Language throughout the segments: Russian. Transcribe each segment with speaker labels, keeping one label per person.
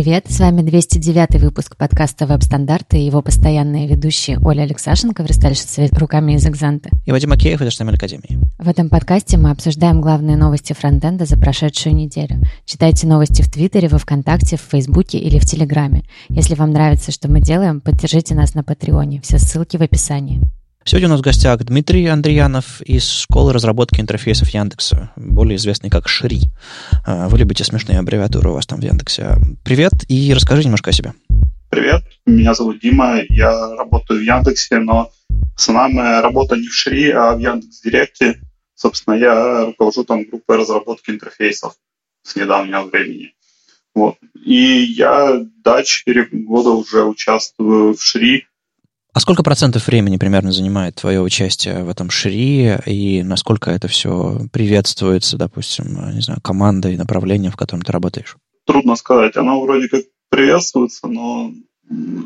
Speaker 1: привет! С вами 209 выпуск подкаста «Веб-стандарты» и его постоянные ведущие Оля Алексашенко, верстальщица руками из «Экзанта».
Speaker 2: И Вадим Макеев из HTML Академии.
Speaker 1: В этом подкасте мы обсуждаем главные новости фронтенда за прошедшую неделю. Читайте новости в Твиттере, во Вконтакте, в Фейсбуке или в Телеграме. Если вам нравится, что мы делаем, поддержите нас на Патреоне. Все ссылки в описании.
Speaker 2: Сегодня у нас в гостях Дмитрий Андреянов из школы разработки интерфейсов Яндекса, более известный как Шри. А, вы любите смешные аббревиатуры у вас там в Яндексе. Привет и расскажи немножко о себе.
Speaker 3: Привет, меня зовут Дима, я работаю в Яндексе, но основная моя работа не в Шри, а в Яндекс Директе. Собственно, я руковожу там группой разработки интерфейсов с недавнего времени. Вот. И я, да, 4 года уже участвую в Шри,
Speaker 2: а сколько процентов времени примерно занимает твое участие в этом шри, и насколько это все приветствуется, допустим, не знаю, командой, направлением, в котором ты работаешь?
Speaker 3: Трудно сказать. Оно вроде как приветствуется, но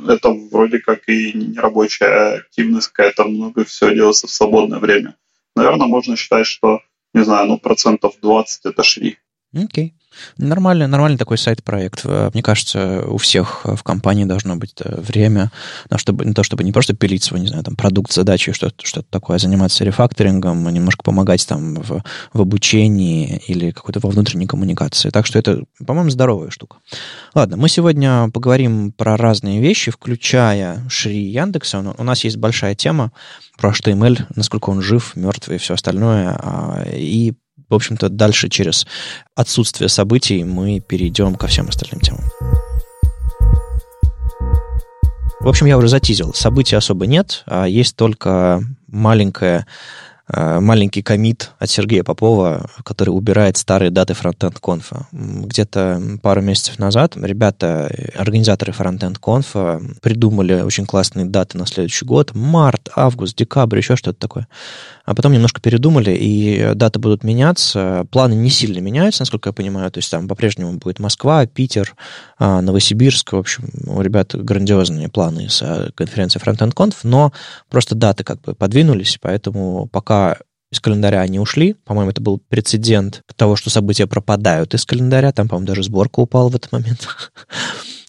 Speaker 3: это вроде как и не рабочая активность какая-то, много все делается в свободное время. Наверное, можно считать, что, не знаю, ну, процентов 20 это шри.
Speaker 2: Окей. Okay. Нормальный, нормальный такой сайт-проект. Э, мне кажется, у всех в компании должно быть э, время на, чтобы, на то, чтобы не просто пилить свой, не знаю, там, продукт, задачи, что-то, что такое, а заниматься рефакторингом, немножко помогать там в, в обучении или какой-то во внутренней коммуникации. Так что это, по-моему, здоровая штука. Ладно, мы сегодня поговорим про разные вещи, включая Шри Яндекса. У нас есть большая тема про HTML, насколько он жив, мертвый и все остальное. А, и в общем-то, дальше через отсутствие событий мы перейдем ко всем остальным темам. В общем, я уже затизил. Событий особо нет, а есть только маленькая маленький комит от Сергея Попова, который убирает старые даты фронтенд конфа. Где-то пару месяцев назад ребята, организаторы фронтенд конфа, придумали очень классные даты на следующий год. Март, август, декабрь, еще что-то такое. А потом немножко передумали, и даты будут меняться. Планы не сильно меняются, насколько я понимаю. То есть там по-прежнему будет Москва, Питер, а, Новосибирск. В общем, у ребят грандиозные планы с э, конференции Frontend Conf, но просто даты как бы подвинулись, поэтому пока из календаря они ушли. По-моему, это был прецедент того, что события пропадают из календаря. Там, по-моему, даже сборка упала в этот момент.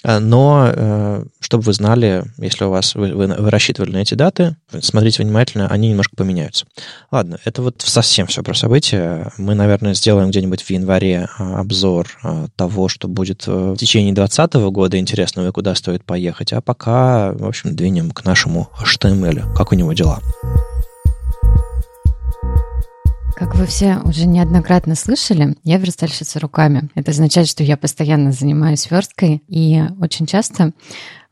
Speaker 2: Но, э, чтобы вы знали, если у вас вы, вы, вы рассчитывали на эти даты, смотрите внимательно, они немножко поменяются. Ладно, это вот совсем все про события. Мы, наверное, сделаем где-нибудь в январе а, обзор а, того, что будет в течение 2020 года интересного и куда стоит поехать. А пока, в общем, двинем к нашему HTML. Как у него дела?
Speaker 1: Как вы все уже неоднократно слышали, я верстальщица руками. Это означает, что я постоянно занимаюсь версткой, и очень часто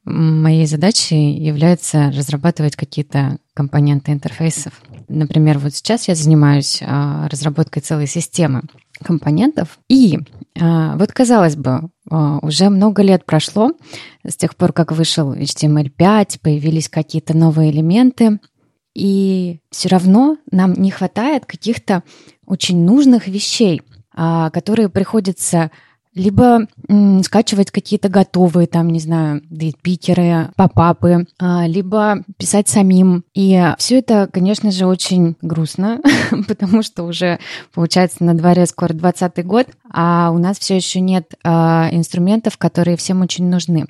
Speaker 1: моей задачей является разрабатывать какие-то компоненты интерфейсов. Например, вот сейчас я занимаюсь а, разработкой целой системы компонентов. И а, вот, казалось бы, а, уже много лет прошло с тех пор, как вышел HTML5, появились какие-то новые элементы, и все равно нам не хватает каких-то очень нужных вещей, а, которые приходится либо м, скачивать какие-то готовые, там, не знаю, питеры, попапы, а, либо писать самим. И все это, конечно же, очень грустно, потому что уже, получается, на дворе скоро 20 год, а у нас все еще нет а, инструментов, которые всем очень нужны.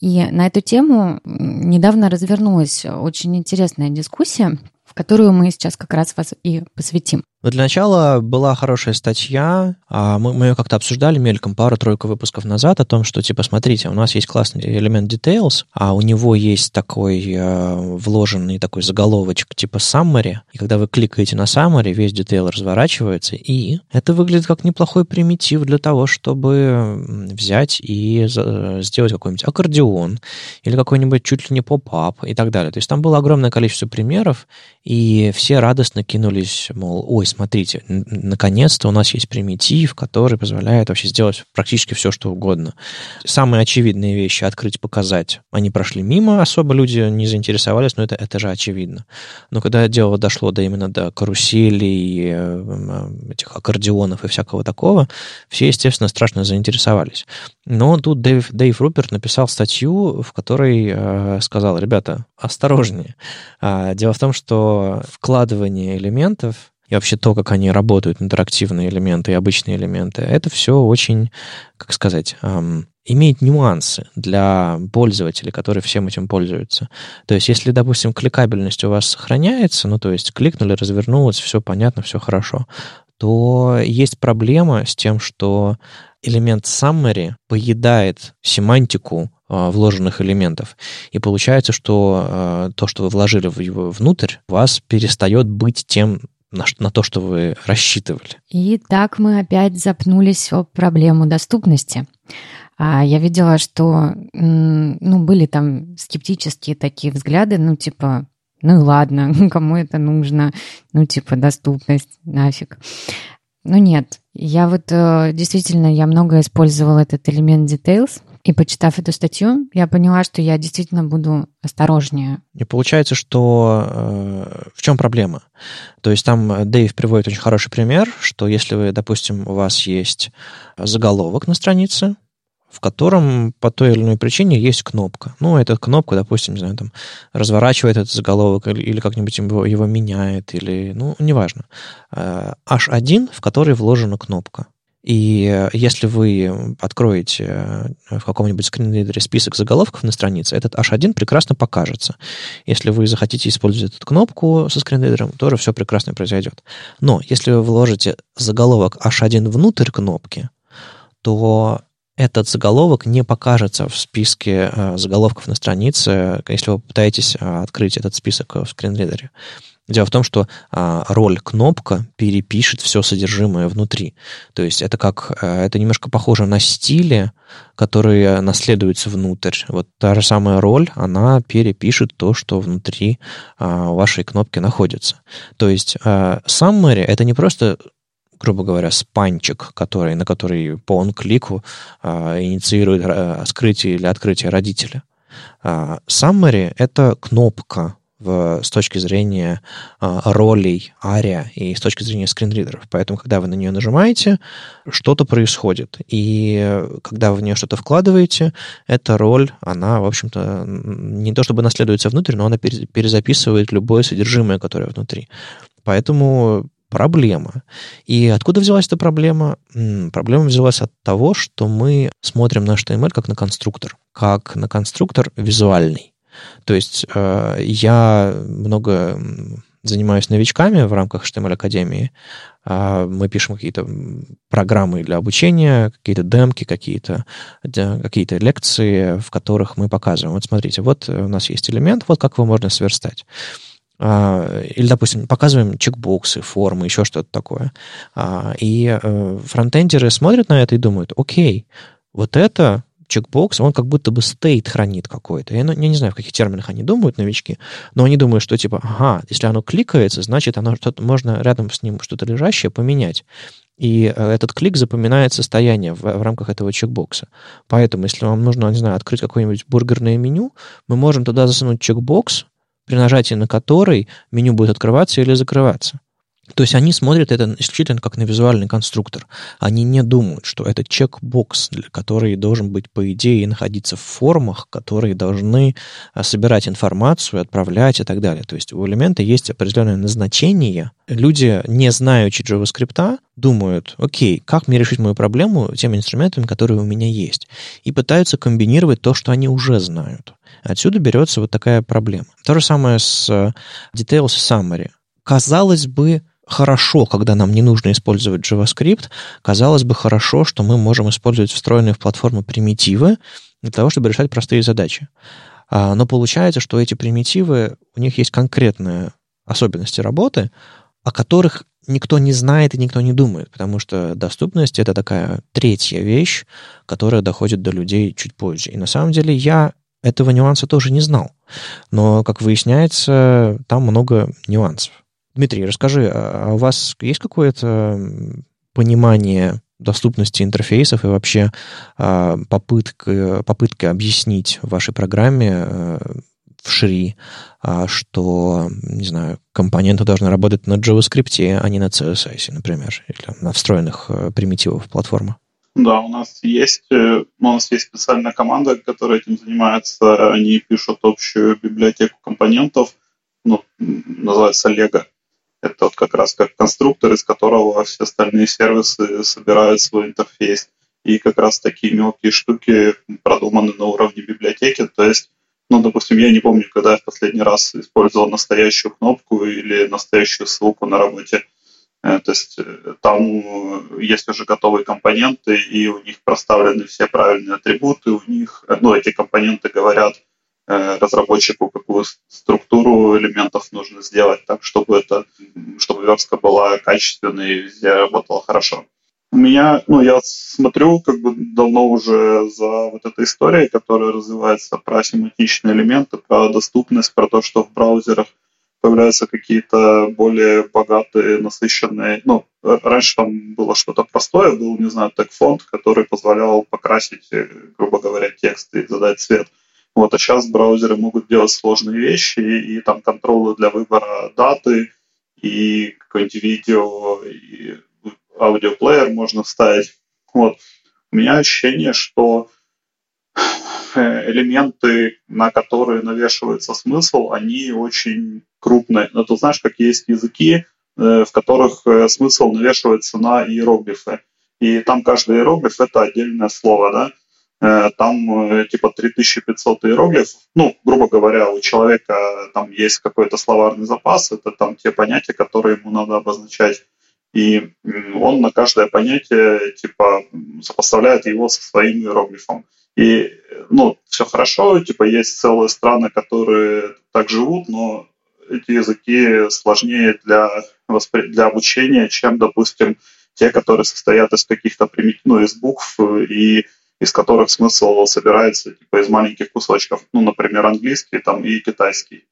Speaker 1: И на эту тему недавно развернулась очень интересная дискуссия, в которую мы сейчас как раз вас и посвятим.
Speaker 2: Но для начала была хорошая статья, а мы, мы ее как-то обсуждали мельком пару-тройку выпусков назад о том, что, типа, смотрите, у нас есть классный элемент details, а у него есть такой э, вложенный такой заголовочек типа summary, и когда вы кликаете на summary, весь detail разворачивается, и это выглядит как неплохой примитив для того, чтобы взять и э, сделать какой-нибудь аккордеон или какой-нибудь чуть ли не поп-ап и так далее. То есть там было огромное количество примеров, и все радостно кинулись, мол, ой, смотрите, наконец-то у нас есть примитив, который позволяет вообще сделать практически все, что угодно. Самые очевидные вещи открыть, показать, они прошли мимо, особо люди не заинтересовались, но это, это же очевидно. Но когда дело дошло до именно до каруселей, э, этих аккордеонов и всякого такого, все, естественно, страшно заинтересовались. Но тут Дэйв, Дэйв Руперт написал статью, в которой э, сказал, ребята, осторожнее. А, дело в том, что вкладывание элементов и вообще то, как они работают, интерактивные элементы и обычные элементы, это все очень, как сказать, эм, имеет нюансы для пользователей, которые всем этим пользуются. То есть, если, допустим, кликабельность у вас сохраняется, ну, то есть кликнули, развернулось, все понятно, все хорошо, то есть проблема с тем, что элемент summary поедает семантику э, вложенных элементов. И получается, что э, то, что вы вложили в его внутрь, у вас перестает быть тем, на, на то, что вы рассчитывали.
Speaker 1: И так мы опять запнулись о проблему доступности. А я видела, что ну, были там скептические такие взгляды, ну, типа, ну и ладно, кому это нужно, ну, типа, доступность, нафиг. Ну нет, я вот э, действительно, я много использовала этот элемент details, и почитав эту статью, я поняла, что я действительно буду осторожнее.
Speaker 2: И получается, что э, в чем проблема? То есть там Дэйв приводит очень хороший пример, что если вы, допустим, у вас есть заголовок на странице, в котором по той или иной причине есть кнопка. Ну, эта кнопка, допустим, не знаю, там, разворачивает этот заголовок или, или как-нибудь его, его меняет, или, ну, неважно. H1, э, в который вложена кнопка. И если вы откроете э, в каком-нибудь скринридере список заголовков на странице, этот H1 прекрасно покажется. Если вы захотите использовать эту кнопку со скринридером, тоже все прекрасно произойдет. Но если вы вложите заголовок H1 внутрь кнопки, то этот заголовок не покажется в списке э, заголовков на странице, если вы попытаетесь э, открыть этот список в скринридере. Дело в том, что а, роль кнопка перепишет все содержимое внутри. То есть это как а, это немножко похоже на стили, которые наследуются внутрь. Вот та же самая роль, она перепишет то, что внутри а, вашей кнопки находится. То есть а, summary это не просто грубо говоря, спанчик, который, на который по он-клику а, инициирует а, скрытие или открытие родителя. А, summary — это кнопка, в, с точки зрения э, ролей ария и с точки зрения скринридеров. Поэтому, когда вы на нее нажимаете, что-то происходит. И когда вы в нее что-то вкладываете, эта роль, она, в общем-то, не то чтобы наследуется внутрь, но она перезаписывает любое содержимое, которое внутри. Поэтому проблема. И откуда взялась эта проблема? Проблема взялась от того, что мы смотрим на HTML как на конструктор, как на конструктор визуальный. То есть э, я много занимаюсь новичками в рамках HTML Академии. Э, мы пишем какие-то программы для обучения, какие-то демки, какие-то какие лекции, в которых мы показываем. Вот смотрите, вот у нас есть элемент, вот как его можно сверстать. А, или, допустим, показываем чекбоксы, формы, еще что-то такое. А, и э, фронтендеры смотрят на это и думают, окей, вот это чекбокс, он как будто бы стейт хранит какой-то. Я, ну, я не знаю, в каких терминах они думают, новички, но они думают, что типа, ага, если оно кликается, значит, оно что-то, можно рядом с ним что-то лежащее поменять. И э, этот клик запоминает состояние в, в рамках этого чекбокса. Поэтому, если вам нужно, не знаю, открыть какое-нибудь бургерное меню, мы можем туда засунуть чекбокс, при нажатии на который меню будет открываться или закрываться. То есть они смотрят это исключительно как на визуальный конструктор. Они не думают, что это чекбокс, который должен быть, по идее, находиться в формах, которые должны а, собирать информацию, отправлять и так далее. То есть у элемента есть определенное назначение. Люди, не знающие JavaScript, думают, окей, как мне решить мою проблему теми инструментами, которые у меня есть, и пытаются комбинировать то, что они уже знают. Отсюда берется вот такая проблема. То же самое с э, Details Summary. Казалось бы, хорошо, когда нам не нужно использовать JavaScript, казалось бы хорошо, что мы можем использовать встроенные в платформу примитивы для того, чтобы решать простые задачи. А, но получается, что эти примитивы, у них есть конкретные особенности работы, о которых никто не знает и никто не думает, потому что доступность — это такая третья вещь, которая доходит до людей чуть позже. И на самом деле я этого нюанса тоже не знал. Но, как выясняется, там много нюансов. Дмитрий, расскажи, а, а у вас есть какое-то понимание доступности интерфейсов и вообще а, попытка, попытка объяснить в вашей программе э, в Шри, что, не знаю, компоненты должны работать на JavaScript, а не на CSS, например, или на встроенных э, примитивах платформы?
Speaker 3: Да, у нас есть, э, у нас есть специальная команда, которая этим занимается. Они пишут общую библиотеку компонентов, ну, называется Lego. Это вот как раз как конструктор, из которого все остальные сервисы собирают свой интерфейс. и как раз такие мелкие штуки продуманы на уровне библиотеки, то есть ну, допустим, я не помню, когда я в последний раз использовал настоящую кнопку или настоящую ссылку на работе. Э, то есть э, там э, есть уже готовые компоненты, и у них проставлены все правильные атрибуты, у них, ну, эти компоненты говорят разработчику, какую структуру элементов нужно сделать так, чтобы это, чтобы верстка была качественной и везде работала хорошо. У меня, ну, я смотрю как бы давно уже за вот этой историей, которая развивается про семантичные элементы, про доступность, про то, что в браузерах появляются какие-то более богатые, насыщенные. Ну, раньше там было что-то простое, был, не знаю, тег-фонд, который позволял покрасить, э, грубо говоря, текст и задать цвет. Вот, а сейчас браузеры могут делать сложные вещи, и, и там контролы для выбора даты, и какое-нибудь видео, и аудиоплеер можно вставить. Вот. У меня ощущение, что Э, элементы, на которые навешивается смысл, они очень крупные. Но ты знаешь, как есть языки, э, в которых э, смысл навешивается на иероглифы. И там каждый иероглиф — это отдельное слово, да? Там типа 3500 иероглифов. Ну, грубо говоря, у человека там есть какой-то словарный запас, это там те понятия, которые ему надо обозначать. И он на каждое понятие типа сопоставляет его со своим иероглифом. И, ну, все хорошо, типа, есть целые страны, которые так живут, но эти языки сложнее для, воспри... для обучения, чем, допустим, те, которые состоят из каких-то примитивных, ну, из букв и из которых смысл собирается типа из маленьких кусочков. Ну, например, английский там и китайский.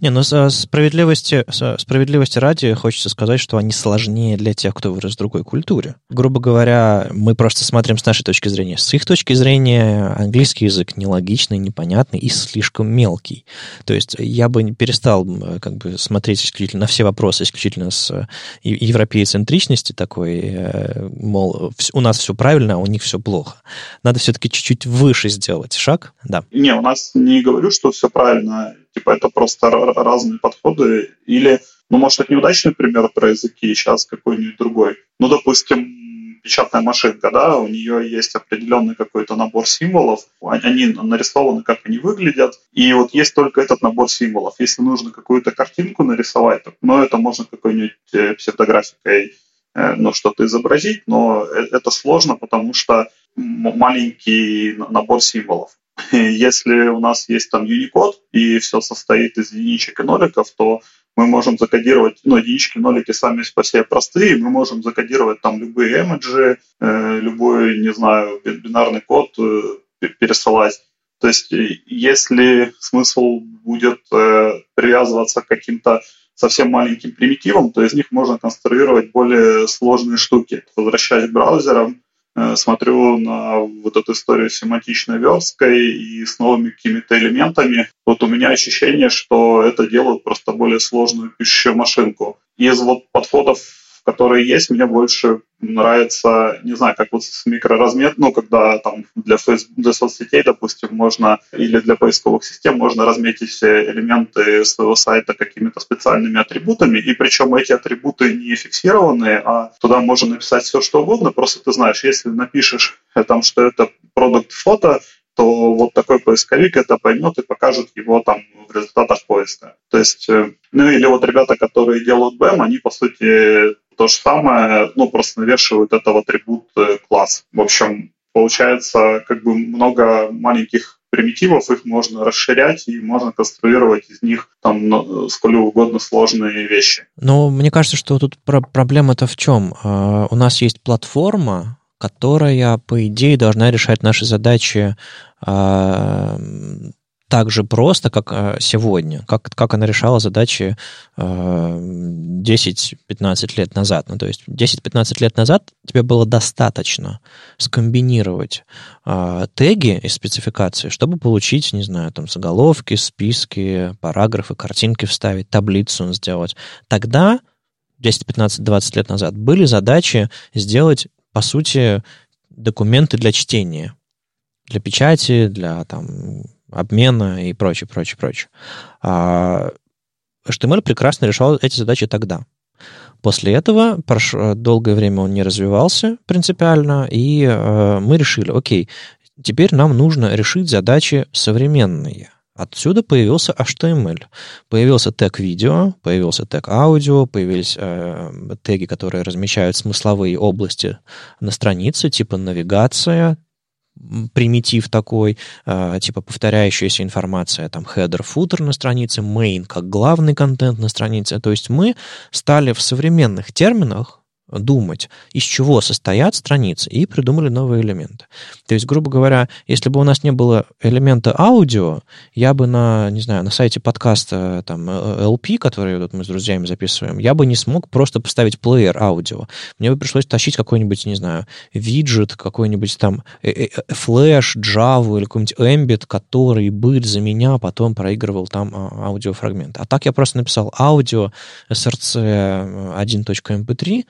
Speaker 2: Не, ну справедливости, справедливости ради хочется сказать, что они сложнее для тех, кто вырос в другой культуре. Грубо говоря, мы просто смотрим с нашей точки зрения. С их точки зрения английский язык нелогичный, непонятный и слишком мелкий. То есть я бы перестал как бы смотреть исключительно на все вопросы исключительно с э, европейцентричности такой, э, мол, у нас все правильно, а у них все плохо. Надо все-таки чуть-чуть выше сделать шаг, да.
Speaker 3: Не, у нас не говорю, что все правильно Типа это просто разные подходы. Или, ну, может, это неудачный пример про языки, сейчас какой-нибудь другой. Ну, допустим, печатная машинка, да, у нее есть определенный какой-то набор символов, они нарисованы, как они выглядят, и вот есть только этот набор символов. Если нужно какую-то картинку нарисовать, то, ну, это можно какой-нибудь э, псевдографикой э, ну, что-то изобразить, но э, это сложно, потому что маленький набор символов. Если у нас есть там Unicode и все состоит из единичек и ноликов, то мы можем закодировать, ну, единички, нолики сами по себе простые, мы можем закодировать там любые имиджи, э, любой, не знаю, бинарный код э, пересылать. То есть если смысл будет э, привязываться к каким-то совсем маленьким примитивам, то из них можно конструировать более сложные штуки. Возвращаясь к браузерам, Э, смотрю на вот эту историю семантичной версткой и с новыми какими-то элементами, вот у меня ощущение, что это делают просто более сложную пишущую машинку. Из вот подходов которые есть, мне больше нравится, не знаю, как вот с микроразмер, ну, когда там для, для соцсетей, допустим, можно, или для поисковых систем можно разметить все элементы своего сайта какими-то специальными атрибутами, и причем эти атрибуты не фиксированные, а туда можно написать все, что угодно, просто ты знаешь, если напишешь э, там, что это продукт фото, то вот такой поисковик это поймет и покажет его там в результатах поиска. То есть, э, ну или вот ребята, которые делают BEM, они по сути то же самое, ну просто навешивают это в атрибут э, класс. В общем, получается как бы много маленьких примитивов, их можно расширять и можно конструировать из них там ну, сколь угодно сложные вещи.
Speaker 2: Но мне кажется, что тут проблема-то в чем? А, у нас есть платформа, которая, по идее, должна решать наши задачи э, так же просто, как э, сегодня, как, как она решала задачи э, 10-15 лет назад. Ну, то есть 10-15 лет назад тебе было достаточно скомбинировать э, теги из спецификации, чтобы получить, не знаю, там заголовки, списки, параграфы, картинки вставить, таблицу сделать. Тогда 10, 15, 20 лет назад были задачи сделать по сути, документы для чтения, для печати, для там, обмена и прочее, прочее, прочее. А HTML прекрасно решал эти задачи тогда. После этого прошло долгое время он не развивался принципиально, и э, мы решили, окей, теперь нам нужно решить задачи современные. Отсюда появился HTML. Появился тег видео, появился тег аудио, появились э, теги, которые размещают смысловые области на странице, типа навигация, примитив такой, э, типа повторяющаяся информация, там header, footer на странице, main как главный контент на странице. То есть мы стали в современных терминах думать, из чего состоят страницы, и придумали новые элементы. То есть, грубо говоря, если бы у нас не было элемента аудио, я бы на, не знаю, на сайте подкаста там LP, который вот мы с друзьями записываем, я бы не смог просто поставить плеер аудио. Мне бы пришлось тащить какой-нибудь, не знаю, виджет, какой-нибудь там флеш, Java или какой-нибудь Ambit, который бы за меня потом проигрывал там а, аудиофрагмент. А так я просто написал аудио src 1.mp3,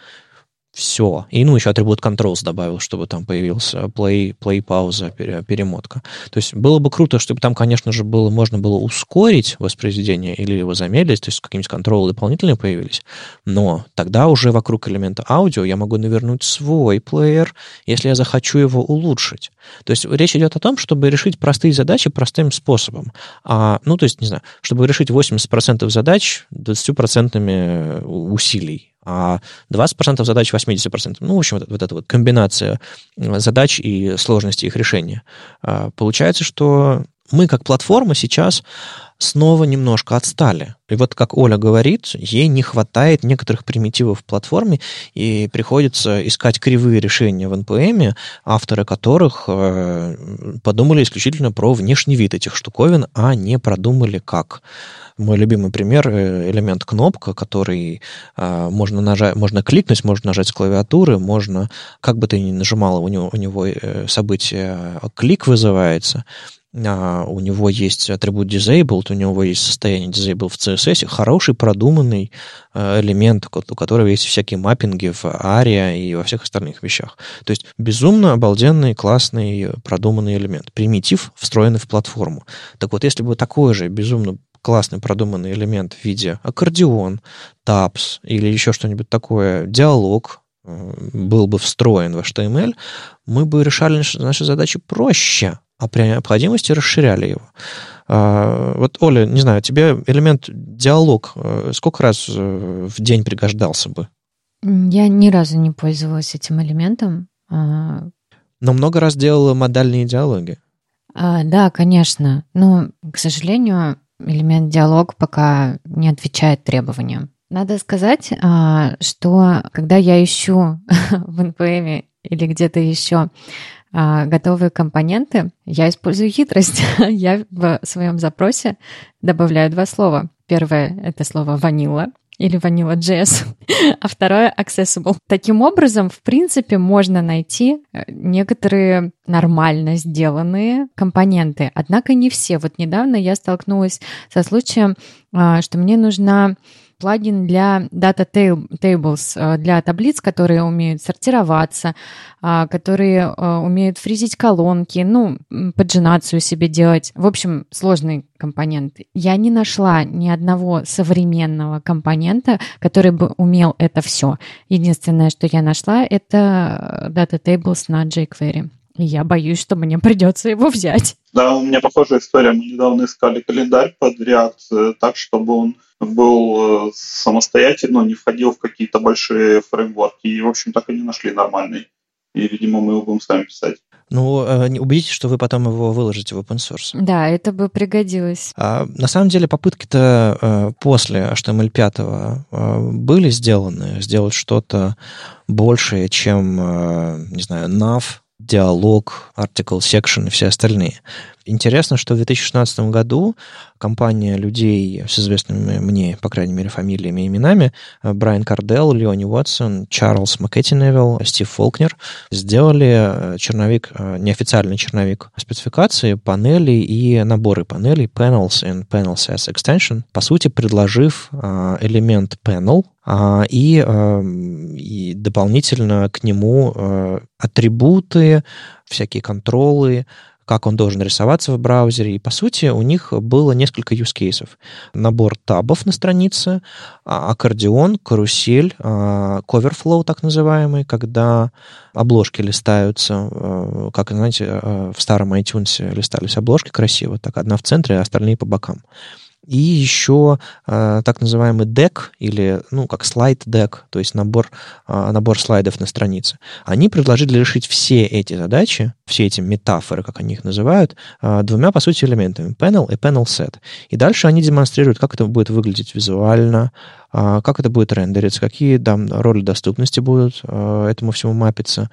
Speaker 2: все. И, ну, еще атрибут controls добавил, чтобы там появился play, play пауза, перемотка. То есть было бы круто, чтобы там, конечно же, было, можно было ускорить воспроизведение или его замедлить, то есть какие-нибудь контролы дополнительные появились. Но тогда уже вокруг элемента аудио я могу навернуть свой плеер, если я захочу его улучшить. То есть речь идет о том, чтобы решить простые задачи простым способом. А, ну, то есть, не знаю, чтобы решить 80% задач 20% усилий а 20% задач 80%. Ну, в общем, вот, вот эта вот комбинация задач и сложности их решения. А, получается, что мы как платформа сейчас снова немножко отстали. И вот как Оля говорит, ей не хватает некоторых примитивов в платформе, и приходится искать кривые решения в NPM, авторы которых э, подумали исключительно про внешний вид этих штуковин, а не продумали как. Мой любимый пример э, элемент кнопка, который э, можно нажать, можно кликнуть, можно нажать с клавиатуры, можно, как бы ты ни нажимал, у него, у него э, событие клик вызывается, а, у него есть атрибут disabled, у него есть состояние disabled в CSS, хороший продуманный э, элемент, у которого есть всякие маппинги в ARIA и во всех остальных вещах. То есть безумно обалденный, классный, продуманный элемент. Примитив, встроенный в платформу. Так вот, если бы такой же безумно классный продуманный элемент в виде аккордеон, тапс или еще что-нибудь такое, диалог, э, был бы встроен в HTML, мы бы решали наши задачи проще, а при необходимости расширяли его. А, вот, Оля, не знаю, тебе элемент диалог э, сколько раз э, в день пригождался бы?
Speaker 1: Я ни разу не пользовалась этим элементом. А.
Speaker 2: Но много раз делала модальные диалоги.
Speaker 1: А, да, конечно. Но, к сожалению, элемент диалог пока не отвечает требованиям. Надо сказать, что когда я ищу в NPM или где-то еще а, готовые компоненты, я использую хитрость. я в своем запросе добавляю два слова. Первое — это слово «ванила», или Vanilla.js, а второе accessible. Таким образом, в принципе, можно найти э, некоторые нормально сделанные компоненты. Однако не все. Вот недавно я столкнулась со случаем, а, что мне нужна плагин для Data Tables, э, для таблиц, которые умеют сортироваться, а, которые э, умеют фризить колонки, ну, поджинацию себе делать. В общем, сложный компонент. Я не нашла ни одного современного компонента, который бы умел это все. Единственное, что я нашла, это э, Data Tables на jQuery. Я боюсь, что мне придется его взять.
Speaker 3: Да, у меня похожая история. Мы недавно искали календарь под React так, чтобы он был э, самостоятельно, не входил в какие-то большие фреймворки. И, в общем, так и не нашли нормальный. И, видимо, мы его будем сами писать.
Speaker 2: Ну, э, убедитесь, что вы потом его выложите в open source.
Speaker 1: Да, это бы пригодилось.
Speaker 2: А, на самом деле попытки-то э, после HTML5 были сделаны, сделать что-то большее, чем, не знаю, nav, диалог, article section и все остальные. Интересно, что в 2016 году компания людей с известными мне, по крайней мере, фамилиями и именами, э, Брайан Карделл, Леони Уотсон, Чарльз Маккеттиневилл, Стив Фолкнер, сделали э, черновик, э, неофициальный черновик спецификации панелей и наборы панелей panels and panels as extension, по сути, предложив элемент panel и, и дополнительно к нему атрибуты, всякие контролы, как он должен рисоваться в браузере. И, по сути, у них было несколько use cases. Набор табов на странице, а, аккордеон, карусель, coverflow так называемый, когда обложки листаются, э, как, знаете, в старом iTunes листались обложки красиво, так одна в центре, а остальные по бокам и еще э, так называемый дек или, ну, как слайд-дек, то есть набор, э, набор слайдов на странице. Они предложили решить все эти задачи, все эти метафоры, как они их называют, э, двумя, по сути, элементами, panel и panel set. И дальше они демонстрируют, как это будет выглядеть визуально, э, как это будет рендериться, какие там роли доступности будут э, этому всему мапиться,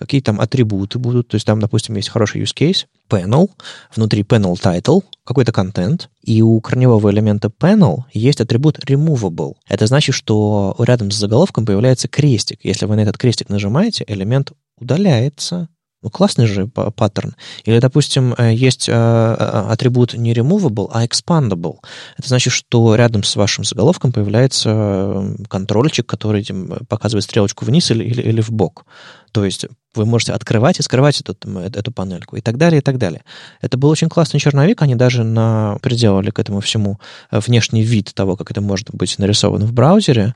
Speaker 2: какие там атрибуты будут. То есть там, допустим, есть хороший use case, panel, внутри panel title, какой-то контент, и у корневого элемента panel есть атрибут removable. Это значит, что рядом с заголовком появляется крестик. Если вы на этот крестик нажимаете, элемент удаляется. Ну, классный же паттерн. Или, допустим, э, есть э, э, атрибут не removable, а expandable. Это значит, что рядом с вашим заголовком появляется контрольчик, который показывает стрелочку вниз или, или, или в бок. То есть вы можете открывать и скрывать эту, эту панельку и так далее, и так далее. Это был очень классный черновик, они даже на, приделали к этому всему внешний вид того, как это может быть нарисовано в браузере.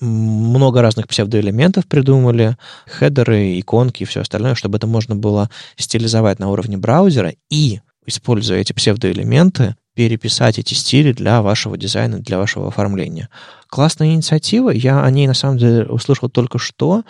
Speaker 2: Много разных псевдоэлементов придумали, хедеры, иконки и все остальное, чтобы это можно было стилизовать на уровне браузера и, используя эти псевдоэлементы, переписать эти стили для вашего дизайна, для вашего оформления. Классная инициатива, я о ней на самом деле услышал только что,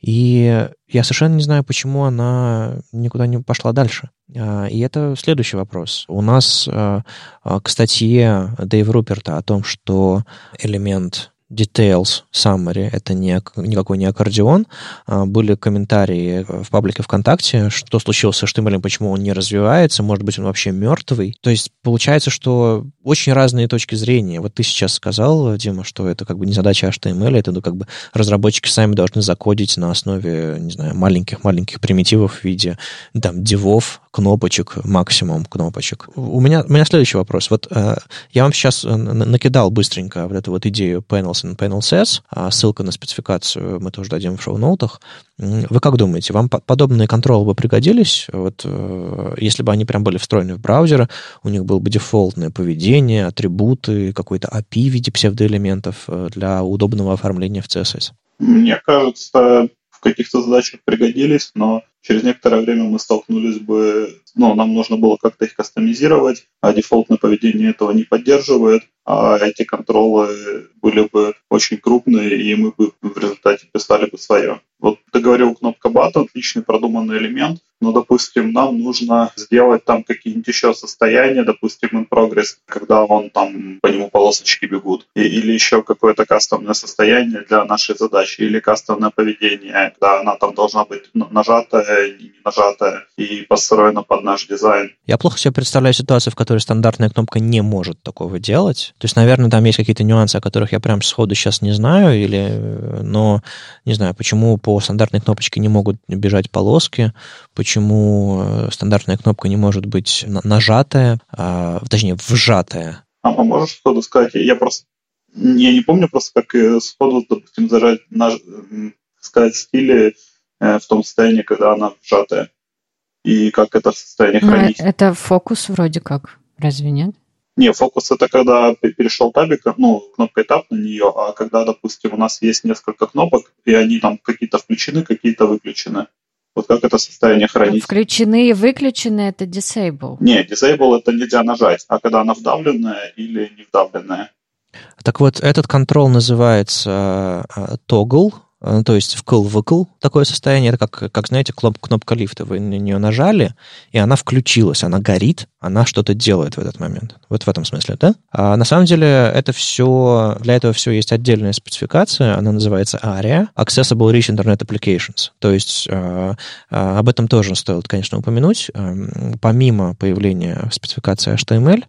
Speaker 2: и я совершенно не знаю, почему она никуда не пошла дальше. А, и это следующий вопрос. У нас а, а, к статье Дэйва Руперта о том, что элемент details summary, это не, никакой не аккордеон. А, были комментарии в паблике ВКонтакте, что случилось с HTML, почему он не развивается, может быть, он вообще мертвый. То есть получается, что очень разные точки зрения. Вот ты сейчас сказал, Дима, что это как бы не задача HTML, это ну, как бы разработчики сами должны закодить на основе, не знаю, маленьких-маленьких примитивов в виде там дивов, кнопочек, максимум кнопочек. У меня, у меня следующий вопрос. Вот э, я вам сейчас э, накидал быстренько вот эту вот идею panels and panel sets, а ссылка на спецификацию мы тоже дадим в шоу-ноутах. Вы как думаете, вам подобные контролы бы пригодились? Вот э, если бы они прям были встроены в браузер, у них было бы дефолтное поведение, атрибуты, какой-то API в виде псевдоэлементов э, для удобного оформления в CSS?
Speaker 3: Мне кажется, в каких-то задачах пригодились, но через некоторое время мы столкнулись бы, ну, нам нужно было как-то их кастомизировать, а дефолтное поведение этого не поддерживает, а эти контролы были бы очень крупные, и мы бы в результате писали бы свое. Вот ты говорил, кнопка button, отличный продуманный элемент, но, допустим, нам нужно сделать там какие-нибудь еще состояния, допустим, in progress, когда он там по нему полосочки бегут, и, или еще какое-то кастомное состояние для нашей задачи, или кастомное поведение, когда она там должна быть нажатая и не нажатая, и построена под наш дизайн.
Speaker 2: Я плохо себе представляю ситуацию, в которой стандартная кнопка не может такого делать. То есть, наверное, там есть какие-то нюансы, о которых я прям сходу сейчас не знаю, или, но не знаю, почему по стандартной кнопочке не могут бежать полоски, почему э, стандартная кнопка не может быть нажатая, а, точнее, вжатая.
Speaker 3: А, можешь сходу сказать? Я просто я не помню просто, как э, сходу, допустим, зажать, наж... сказать стили э, в том состоянии, когда она вжатая. И как это состояние ну, хранить.
Speaker 1: Это фокус вроде как, разве нет?
Speaker 3: Не, фокус это когда перешел табик, ну, кнопка этап на нее, а когда, допустим, у нас есть несколько кнопок, и они там какие-то включены, какие-то выключены. Вот как это состояние хранить?
Speaker 1: Включены и выключены это disable.
Speaker 3: Не, disable это нельзя нажать, а когда она вдавленная или не вдавленная.
Speaker 2: Так вот, этот контрол называется uh, toggle, Э, то есть вкл-выкл такое состояние, это как, как знаете, кнопка, кнопка лифта. Вы на нее нажали, и она включилась, она горит, она что-то делает в этот момент. Вот в этом смысле, да? А на самом деле это все, для этого все есть отдельная спецификация, она называется ARIA, Accessible Rich Internet Applications. То есть э, об этом тоже стоит, конечно, упомянуть. Э, помимо появления спецификации HTML,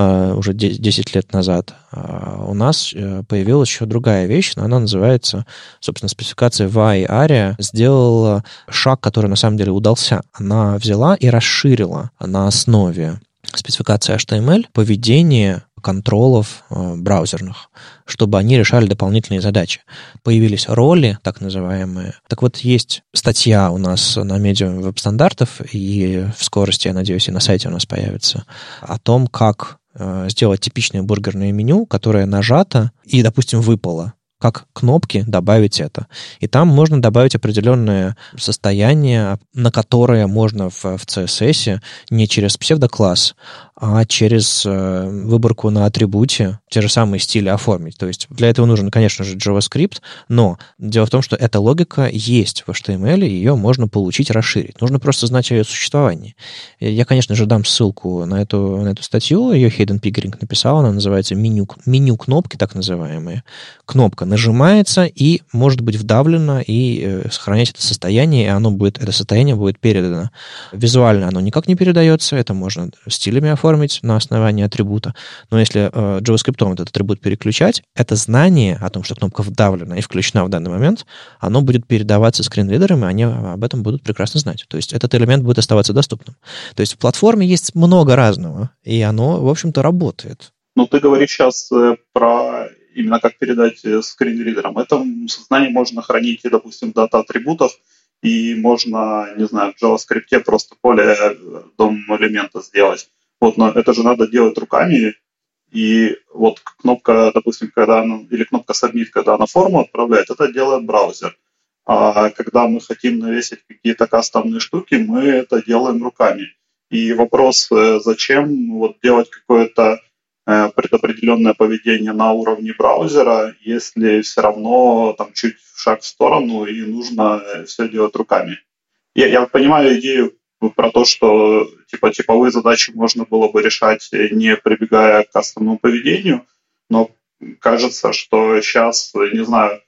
Speaker 2: Э, уже 10 лет назад, а у нас э, появилась еще другая вещь, но она называется, собственно, спецификация VAI ARIA сделала шаг, который на самом деле удался. Она взяла и расширила на основе спецификации HTML поведение контролов э, браузерных, чтобы они решали дополнительные задачи. Появились роли, так называемые. Так вот, есть статья у нас на медиум веб-стандартов, и в скорости, я надеюсь, и на сайте у нас появится, о том, как э, сделать типичное бургерное меню, которое нажато и, допустим, выпало как кнопки добавить это. И там можно добавить определенное состояние, на которое можно в, в CSS не через псевдокласс, а через э, выборку на атрибуте те же самые стили оформить. То есть для этого нужен, конечно же, JavaScript, но дело в том, что эта логика есть в HTML, и ее можно получить, расширить. Нужно просто знать о ее существовании. Я, конечно же, дам ссылку на эту, на эту статью, ее Хейден Пигеринг написал, она называется меню, меню кнопки, так называемые. Кнопка нажимается и может быть вдавлена и э, сохранять это состояние, и оно будет, это состояние будет передано. Визуально оно никак не передается, это можно стилями оформить на основании атрибута. Но если э, JavaScript этот атрибут переключать, это знание о том, что кнопка вдавлена и включена в данный момент, оно будет передаваться скринридерам, и они об этом будут прекрасно знать. То есть этот элемент будет оставаться доступным. То есть в платформе есть много разного, и оно, в общем-то, работает.
Speaker 3: Ну, ты говоришь сейчас э, про именно как передать э, скринридерам. Это знание можно хранить, допустим, дата атрибутов, и можно, не знаю, в JavaScript просто поле э, дом элемента сделать. Вот, но это же надо делать руками, и вот кнопка, допустим, когда она, или кнопка Submit, когда она форму отправляет, это делает браузер. А когда мы хотим навесить какие-то кастомные штуки, мы это делаем руками. И вопрос, э, зачем вот делать какое-то предопределенное поведение на уровне браузера, если все равно там чуть шаг в сторону и нужно э, все делать руками. Я, я понимаю идею про то, что типа типовые задачи можно было бы решать, э, не прибегая к кастомному поведению, но кажется, что сейчас, не знаю,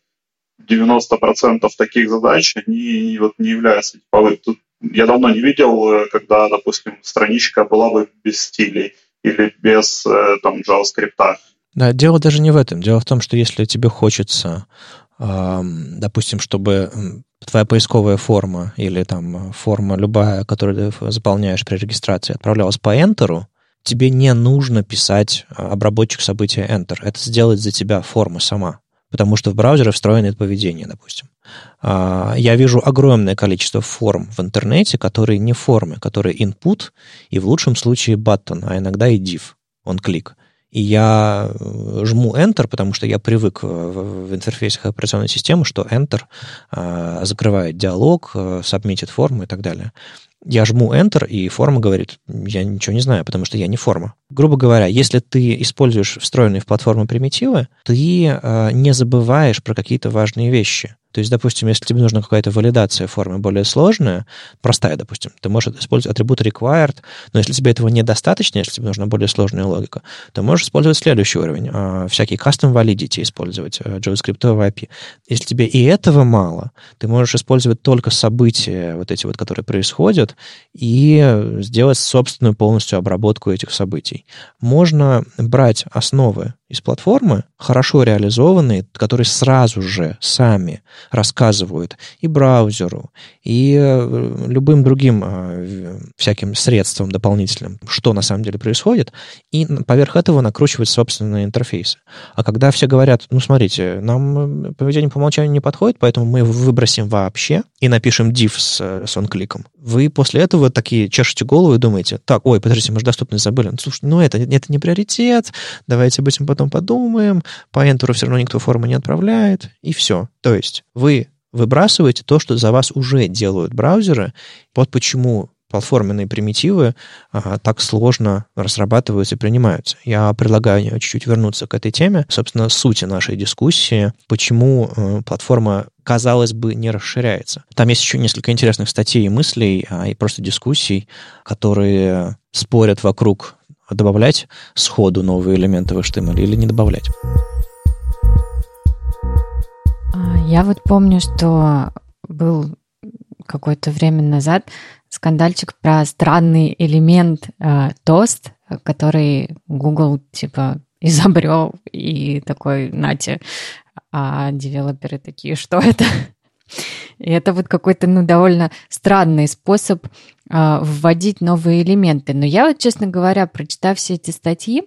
Speaker 3: 90% таких задач, они вот не являются типовыми. Тут я давно не видел, э, когда, допустим, страничка была бы без стилей или без э, там JavaScript.
Speaker 2: Да, дело даже не в этом. Дело в том, что если тебе хочется, допустим, чтобы твоя поисковая форма или там форма любая, которую ты заполняешь при регистрации, отправлялась по Enter, тебе не нужно писать а, обработчик события Enter. Это сделает за тебя форма сама. Потому что в браузере встроено это поведение, допустим. А, я вижу огромное количество форм в интернете, которые не формы, которые input и в лучшем случае button, а иногда и div, он клик и я э, жму Enter, потому что я привык в интерфейсах операционной системы, что Enter э, закрывает диалог, э, сабмитит форму и так далее. Я жму Enter, и форма говорит, я ничего не знаю, потому что я не форма. Грубо говоря, если ты используешь встроенные в платформу примитивы, ты не забываешь про какие-то важные вещи. То есть, допустим, если тебе нужна какая-то валидация формы более сложная, простая, допустим, ты можешь использовать атрибут required, но если тебе этого недостаточно, если тебе нужна более сложная логика, то можешь использовать следующий уровень, э, всякие custom validity использовать, э, JavaScript API. Если тебе и этого мало, ты можешь использовать только события, вот эти вот, которые происходят, и сделать собственную полностью обработку этих событий. Можно брать основы из платформы, хорошо реализованные, которые сразу же сами рассказывают и браузеру, и э, любым другим э, всяким средствам дополнительным, что на самом деле происходит, и поверх этого накручивать собственные интерфейсы. А когда все говорят, ну, смотрите, нам э, поведение по умолчанию не подходит, поэтому мы выбросим вообще и напишем div с, с онкликом, вы после этого такие чешете голову и думаете, так, ой, подождите, мы же доступность забыли. Слушай, ну это, это не приоритет, давайте об этом потом подумаем, по Enter все равно никто формы не отправляет, и все. То есть вы выбрасываете то, что за вас уже делают браузеры. Вот почему платформенные примитивы а, так сложно разрабатываются и принимаются. Я предлагаю чуть-чуть вернуться к этой теме. Собственно, сути нашей дискуссии, почему э, платформа казалось бы, не расширяется. Там есть еще несколько интересных статей и мыслей, а, и просто дискуссий, которые спорят вокруг добавлять сходу новые элементы в HTML или не добавлять?
Speaker 1: А, я вот помню, что был какое-то время назад скандальчик про странный элемент э, тост, который Google типа изобрел и такой, нате, а девелоперы такие, что это? И это вот какой-то, ну, довольно странный способ э, вводить новые элементы. Но я вот, честно говоря, прочитав все эти статьи,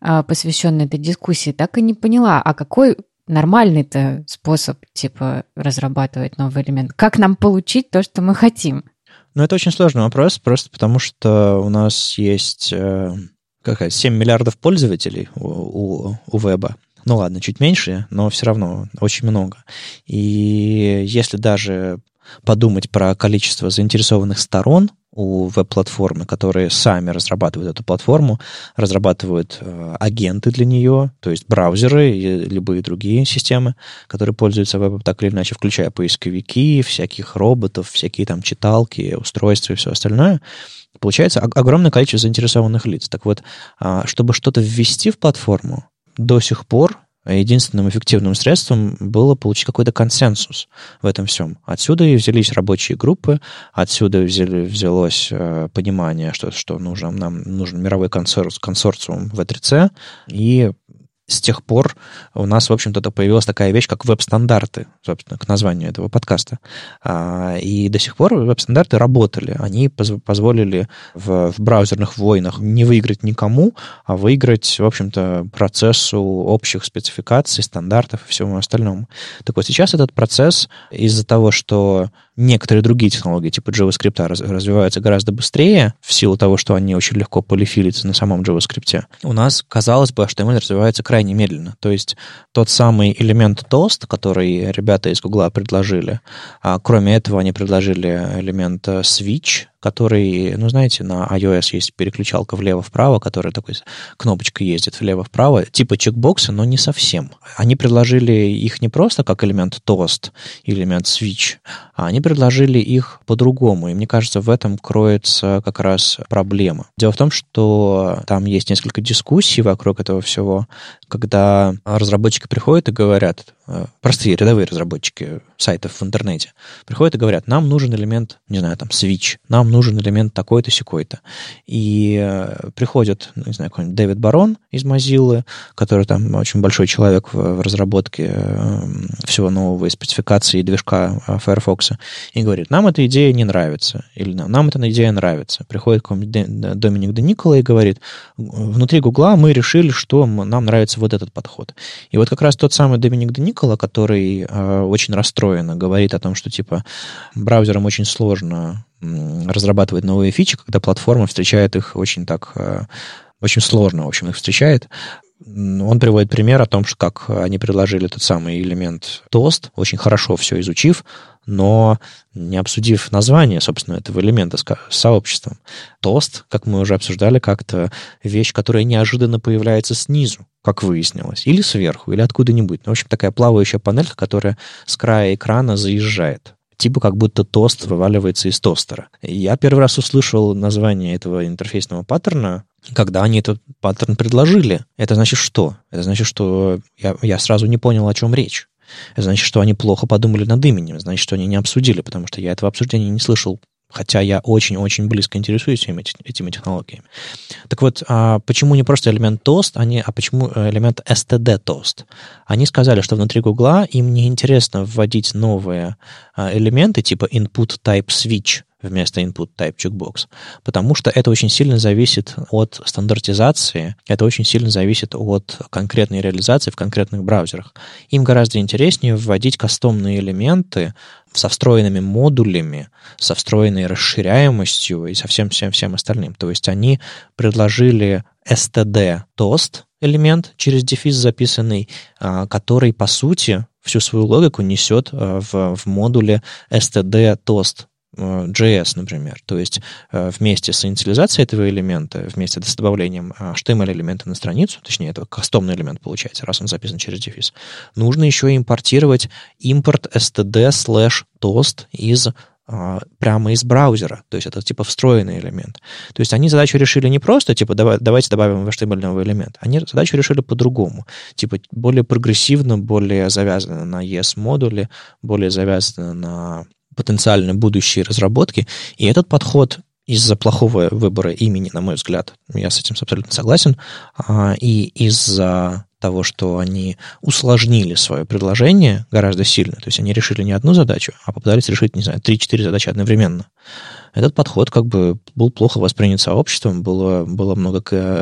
Speaker 1: э, посвященные этой дискуссии, так и не поняла, а какой нормальный-то способ, типа, разрабатывать новый элемент? Как нам получить то, что мы хотим?
Speaker 2: Ну, это очень сложный вопрос, просто потому что у нас есть э, какая 7 миллиардов пользователей у, у, у веба. Ну ладно, чуть меньше, но все равно очень много. И если даже подумать про количество заинтересованных сторон у веб-платформы, которые сами разрабатывают эту платформу, разрабатывают э, агенты для нее, то есть браузеры и любые другие системы, которые пользуются вебом так или иначе, включая поисковики, всяких роботов, всякие там читалки, устройства и все остальное, получается огромное количество заинтересованных лиц. Так вот, э, чтобы что-то ввести в платформу, до сих пор единственным эффективным средством было получить какой-то консенсус в этом всем. Отсюда и взялись рабочие группы, отсюда взяли, взялось э, понимание, что, что нужно, нам нужен мировой консор, консорциум в 3 и с тех пор у нас, в общем-то, появилась такая вещь, как веб-стандарты, собственно, к названию этого подкаста. А, и до сих пор веб-стандарты работали. Они позволили в, в браузерных войнах не выиграть никому, а выиграть, в общем-то, процессу общих спецификаций, стандартов и всему остальному. Так вот, сейчас этот процесс из-за того, что некоторые другие технологии, типа JavaScript, развиваются гораздо быстрее, в силу того, что они очень легко полифилятся на самом JavaScript, у нас, казалось бы, HTML развивается крайне медленно. То есть тот самый элемент toast, который ребята из Гугла предложили, а кроме этого они предложили элемент э, switch, который, ну, знаете, на iOS есть переключалка влево-вправо, которая такой кнопочкой ездит влево-вправо, типа чекбоксы, но не совсем. Они предложили их не просто как элемент toast или элемент switch, а они предложили их по-другому. И мне кажется, в этом кроется как раз проблема. Дело в том, что там есть несколько дискуссий вокруг этого всего, когда разработчики приходят и говорят, Э, простые рядовые разработчики сайтов в интернете приходят и говорят, нам нужен элемент, не знаю, там, switch, нам нужен элемент такой-то, секой-то. И э, приходит, не знаю, какой-нибудь Дэвид Барон из Mozilla, который там очень большой человек в, в разработке э, всего нового и спецификации движка Firefox, и говорит, нам эта идея не нравится, или нам, нам эта идея нравится. Приходит какой-нибудь Доминик Де Никола и говорит, внутри Гугла мы решили, что нам нравится вот этот подход. И вот как раз тот самый Доминик Де Никола, который э, очень расстроенно говорит о том, что типа браузерам очень сложно разрабатывать новые фичи, когда платформа встречает их очень так, э, очень сложно, в общем, их встречает. Он приводит пример о том, что как они предложили тот самый элемент тост, очень хорошо все изучив, но не обсудив название, собственно, этого элемента с сообществом. Тост, как мы уже обсуждали, как-то вещь, которая неожиданно появляется снизу как выяснилось, или сверху, или откуда-нибудь. Ну, в общем, такая плавающая панелька, которая с края экрана заезжает. Типа как будто тост вываливается из тостера. Я первый раз услышал название этого интерфейсного паттерна, когда они этот паттерн предложили. Это значит что? Это значит, что я, я сразу не понял, о чем речь. Это значит, что они плохо подумали над именем, значит, что они не обсудили, потому что я этого обсуждения не слышал хотя я очень-очень близко интересуюсь этими, этими технологиями. Так вот, а почему не просто элемент тост, они, а почему э, элемент std тост? Они сказали, что внутри Гугла им не интересно вводить новые а, элементы типа input type switch, вместо input type checkbox, потому что это очень сильно зависит от стандартизации, это очень сильно зависит от конкретной реализации в конкретных браузерах. Им гораздо интереснее вводить кастомные элементы со встроенными модулями, со встроенной расширяемостью и со всем всем всем остальным. То есть они предложили std toast элемент через дефис записанный, а, который по сути всю свою логику несет а, в, в модуле std toast JS, например. То есть э, вместе с инициализацией этого элемента, вместе с добавлением HTML-элемента на страницу, точнее, это кастомный элемент получается, раз он записан через дефис, нужно еще импортировать импорт std slash toast из прямо из браузера. То есть это типа встроенный элемент. То есть они задачу решили не просто, типа, давай, давайте добавим в HTML новый элемент. Они задачу решили по-другому. Типа более прогрессивно, более завязано на ES-модуле, более завязано на потенциально будущие разработки. И этот подход из-за плохого выбора имени, на мой взгляд, я с этим абсолютно согласен, а, и из-за того, что они усложнили свое предложение гораздо сильно. То есть они решили не одну задачу, а попытались решить, не знаю, 3-4 задачи одновременно. Этот подход как бы был плохо воспринят сообществом, было, было много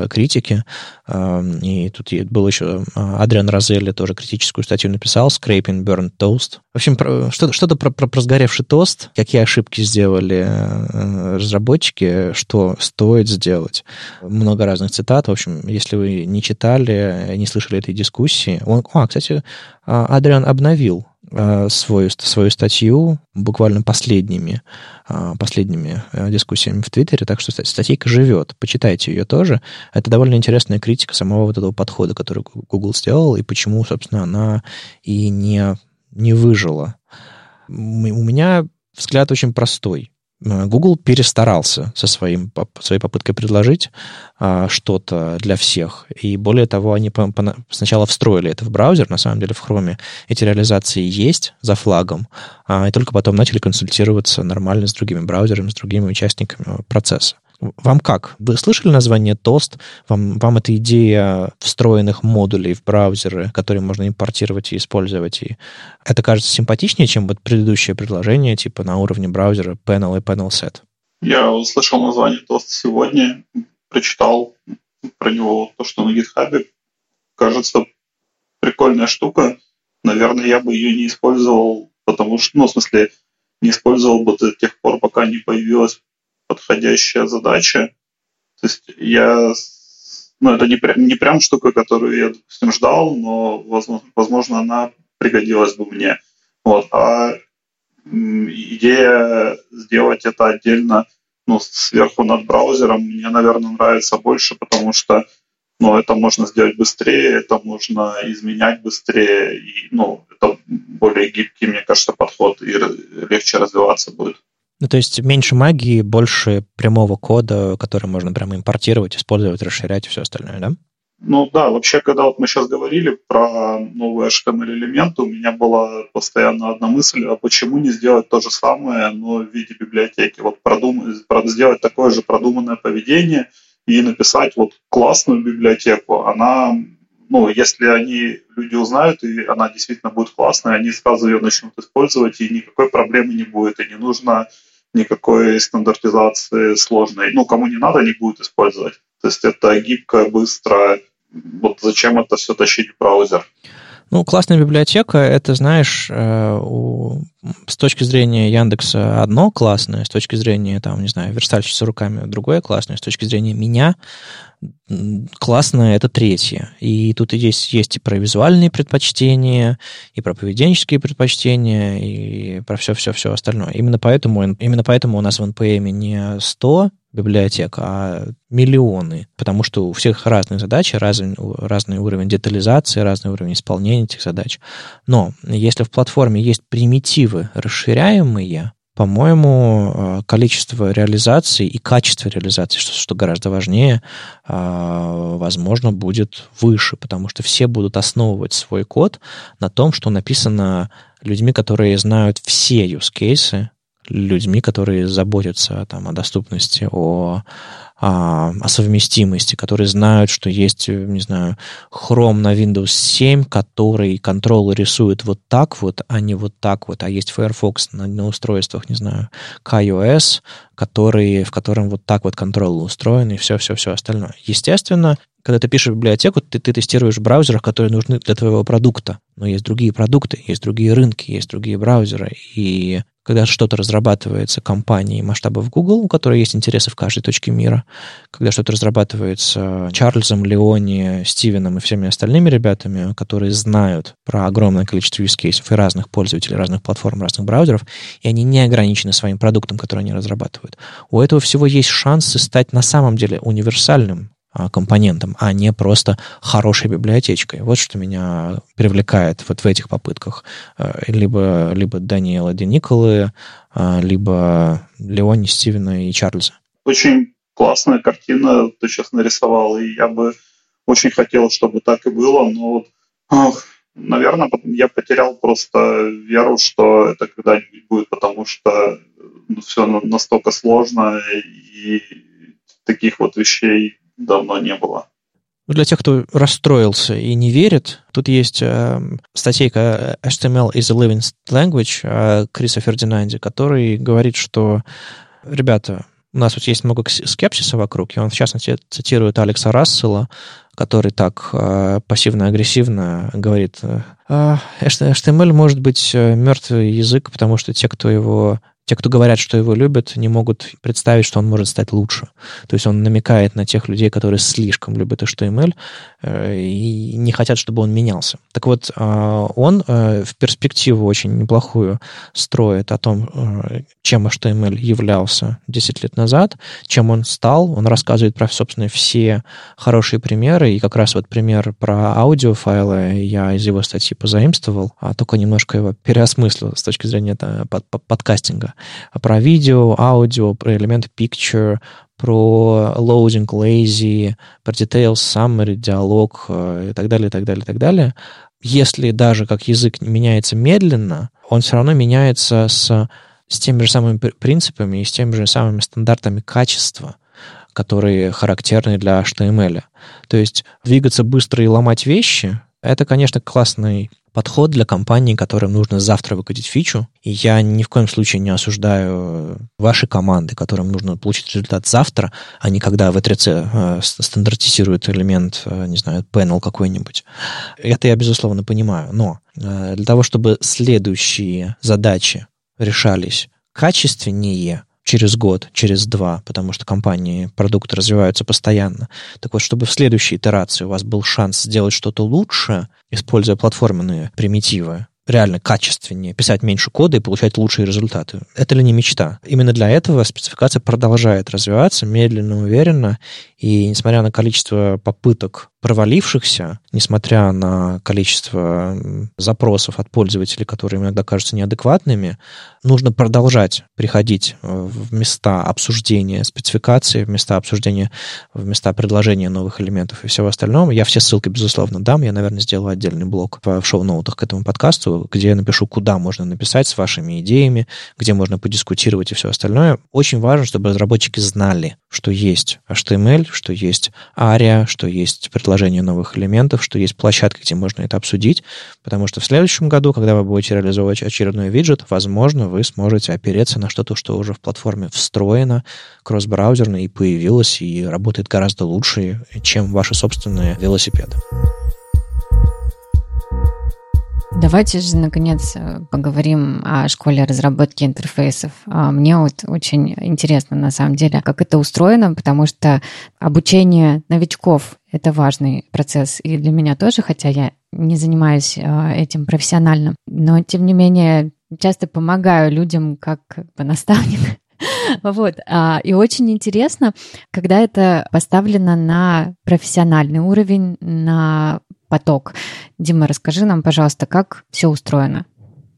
Speaker 2: критики, и тут был еще а, Адриан Розелли тоже критическую статью написал, Scraping Burnt Toast. В общем, что-то, что-то про, про, про сгоревший тост, какие ошибки сделали э, разработчики, что стоит сделать. Много разных цитат. В общем, если вы не читали, не слышали этой дискуссии... Он, а, кстати, а, Адриан обновил Э, свою, свою статью буквально последними, э, последними э, дискуссиями в Твиттере, так что статейка живет. Почитайте ее тоже. Это довольно интересная критика самого вот этого подхода, который Google сделал, и почему, собственно, она и не, не выжила. У меня взгляд очень простой. Э, Google перестарался со своим, своей попыткой предложить а, что-то для всех. И более того, они сначала встроили это в браузер, на самом деле в Chrome эти реализации есть за флагом, а, и только потом начали консультироваться нормально с другими браузерами, с другими участниками процесса. Вам как? Вы слышали название Toast? Вам, вам эта идея встроенных модулей в браузеры, которые можно импортировать и использовать, и это кажется симпатичнее, чем вот предыдущее предложение, типа на уровне браузера Panel и Panel Set?
Speaker 3: Я услышал название Toast сегодня, прочитал про него то, что на GitHub. Кажется, прикольная штука. Наверное, я бы ее не использовал, потому что, ну, в смысле, не использовал бы до тех пор, пока не появилась подходящая задача. То есть я, ну, это не, прям, не прям штука, которую я, допустим, ждал, но, возможно, возможно она пригодилась бы мне. Вот. А идея сделать это отдельно, ну, сверху над браузером, мне, наверное, нравится больше, потому что ну, это можно сделать быстрее, это можно изменять быстрее, и, ну, это более гибкий, мне кажется, подход, и легче развиваться будет.
Speaker 2: Ну, то есть меньше магии, больше прямого кода, который можно прямо импортировать, использовать, расширять и все остальное, да?
Speaker 3: Ну да, вообще, когда вот мы сейчас говорили про новые HTML-элементы, у меня была постоянно одна мысль, а почему не сделать то же самое, но в виде библиотеки? Вот продумать, сделать такое же продуманное поведение и написать вот классную библиотеку. Она, ну, если они, люди узнают, и она действительно будет классной, они сразу ее начнут использовать, и никакой проблемы не будет, и не нужно никакой стандартизации сложной. Ну, кому не надо, не будет использовать. То есть это гибко, быстро. Вот зачем это все тащить в браузер?
Speaker 2: Ну, классная библиотека, это, знаешь, э, у, с точки зрения Яндекса одно классное, с точки зрения, там, не знаю, верстальщицы руками другое классное, с точки зрения меня классное это третье. И тут есть, есть и про визуальные предпочтения, и про поведенческие предпочтения, и про все-все-все остальное. Именно поэтому, именно поэтому у нас в NPM не 100 библиотек, а миллионы, потому что у всех разные задачи, разный, разный уровень детализации, разный уровень исполнения этих задач. Но если в платформе есть примитивы расширяемые, по-моему, э, количество реализаций и качество реализации, что, что гораздо важнее, э, возможно, будет выше, потому что все будут основывать свой код на том, что написано людьми, которые знают все use cases, людьми, которые заботятся там, о доступности, о а, о совместимости, которые знают, что есть, не знаю, Chrome на Windows 7, который контролы рисует вот так вот, а не вот так вот, а есть Firefox на, на устройствах, не знаю, iOS, который, в котором вот так вот контролы устроены и все-все-все остальное. Естественно, когда ты пишешь библиотеку, ты, ты тестируешь в браузерах, которые нужны для твоего продукта. Но есть другие продукты, есть другие рынки, есть другие браузеры. И когда что-то разрабатывается компанией масштабов Google, у которой есть интересы в каждой точке мира, когда что-то разрабатывается Чарльзом, Леони, Стивеном и всеми остальными ребятами, которые знают про огромное количество use cases и разных пользователей, разных платформ, разных браузеров, и они не ограничены своим продуктом, который они разрабатывают. У этого всего есть шансы стать на самом деле универсальным компонентом, а не просто хорошей библиотечкой. Вот что меня привлекает вот в этих попытках. Э, либо, либо Даниэла Де Николы, а, либо Леони, Стивена и Чарльза.
Speaker 3: Очень классная картина ты сейчас нарисовал, и я бы очень хотел, чтобы так и было, но ох, наверное, я потерял просто веру, что это когда-нибудь будет, потому что ну, все настолько сложно, и таких вот вещей давно не было.
Speaker 2: Ну, для тех, кто расстроился и не верит, тут есть э, статейка HTML is a living language э, Криса Фердинанди, который говорит, что, ребята, у нас вот есть много скепсиса вокруг, и он, в частности, цитирует Алекса Рассела, который так э, пассивно-агрессивно говорит, э, HTML может быть э, мертвый язык, потому что те, кто его те, кто говорят, что его любят, не могут представить, что он может стать лучше. То есть он намекает на тех людей, которые слишком любят HTML э, и не хотят, чтобы он менялся. Так вот, э, он э, в перспективу очень неплохую строит о том, чем HTML являлся 10 лет назад, чем он стал. Он рассказывает про, собственно, все хорошие примеры. И как раз вот пример про аудиофайлы я из его статьи позаимствовал, а только немножко его переосмыслил с точки зрения под, подкастинга про видео, аудио, про элемент picture, про loading, lazy, про details, summary, диалог э, и так далее, и так далее, и так далее. Если даже как язык меняется медленно, он все равно меняется с, с теми же самыми принципами и с теми же самыми стандартами качества, которые характерны для HTML. То есть двигаться быстро и ломать вещи — это, конечно, классный подход для компаний, которым нужно завтра выкатить фичу. И я ни в коем случае не осуждаю ваши команды, которым нужно получить результат завтра, а не когда V3C э, стандартизирует элемент, э, не знаю, panel какой-нибудь. Это я, безусловно, понимаю. Но э, для того, чтобы следующие задачи решались качественнее, через год, через два, потому что компании, продукты развиваются постоянно. Так вот, чтобы в следующей итерации у вас был шанс сделать что-то лучше, используя платформенные примитивы, реально качественнее, писать меньше кода и получать лучшие результаты. Это ли не мечта? Именно для этого спецификация продолжает развиваться медленно, уверенно, и несмотря на количество попыток провалившихся, несмотря на количество запросов от пользователей, которые иногда кажутся неадекватными, нужно продолжать приходить э, в места обсуждения спецификации, в места обсуждения, в места предложения новых элементов и всего остального. Я все ссылки, безусловно, дам. Я, наверное, сделаю отдельный блог в шоу-ноутах к этому подкасту, где я напишу, куда можно написать с вашими идеями, где можно подискутировать и все остальное. Очень важно, чтобы разработчики знали, что есть HTML, что есть ARIA, что есть предложение предложение новых элементов, что есть площадка, где можно это обсудить, потому что в следующем году, когда вы будете реализовывать очередной виджет, возможно, вы сможете опереться на что-то, что уже в платформе встроено, кросс-браузерно и появилось, и работает гораздо лучше, чем ваши собственные велосипеды.
Speaker 1: Давайте же, наконец, э, поговорим о школе разработки интерфейсов. А, мне вот очень интересно, на самом деле, как это устроено, потому что обучение новичков — это важный процесс и для меня тоже, хотя я не занимаюсь а, этим профессионально. Но, тем не менее, часто помогаю людям как наставник вот. А, и очень интересно, когда это поставлено на профессиональный уровень, на поток. Дима, расскажи нам, пожалуйста, как все устроено.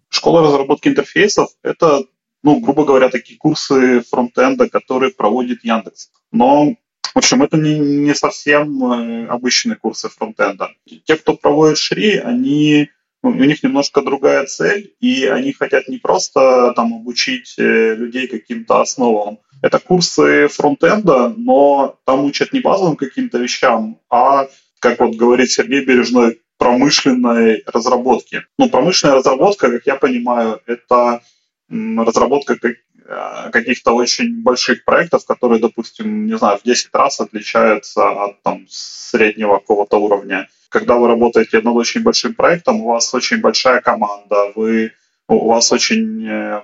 Speaker 3: Школа разработки интерфейсов — это, ну, грубо говоря, такие курсы фронтенда, которые проводит Яндекс. Но в общем, это не, не совсем э, обычные курсы фронтенда. Те, кто проводит Шри, они, ну, у них немножко другая цель, и они хотят не просто там обучить э, людей каким-то основам. Это курсы фронтенда, но там учат не базовым каким-то вещам, а как вот говорит Сергей Бережной, промышленной разработки. Ну, промышленная разработка, как я понимаю, это разработка э, каких-то очень больших проектов, которые, допустим, не знаю, в 10 раз отличаются от там, среднего какого-то уровня. Когда вы работаете над очень большим проектом, у вас очень большая команда, вы, у вас очень э,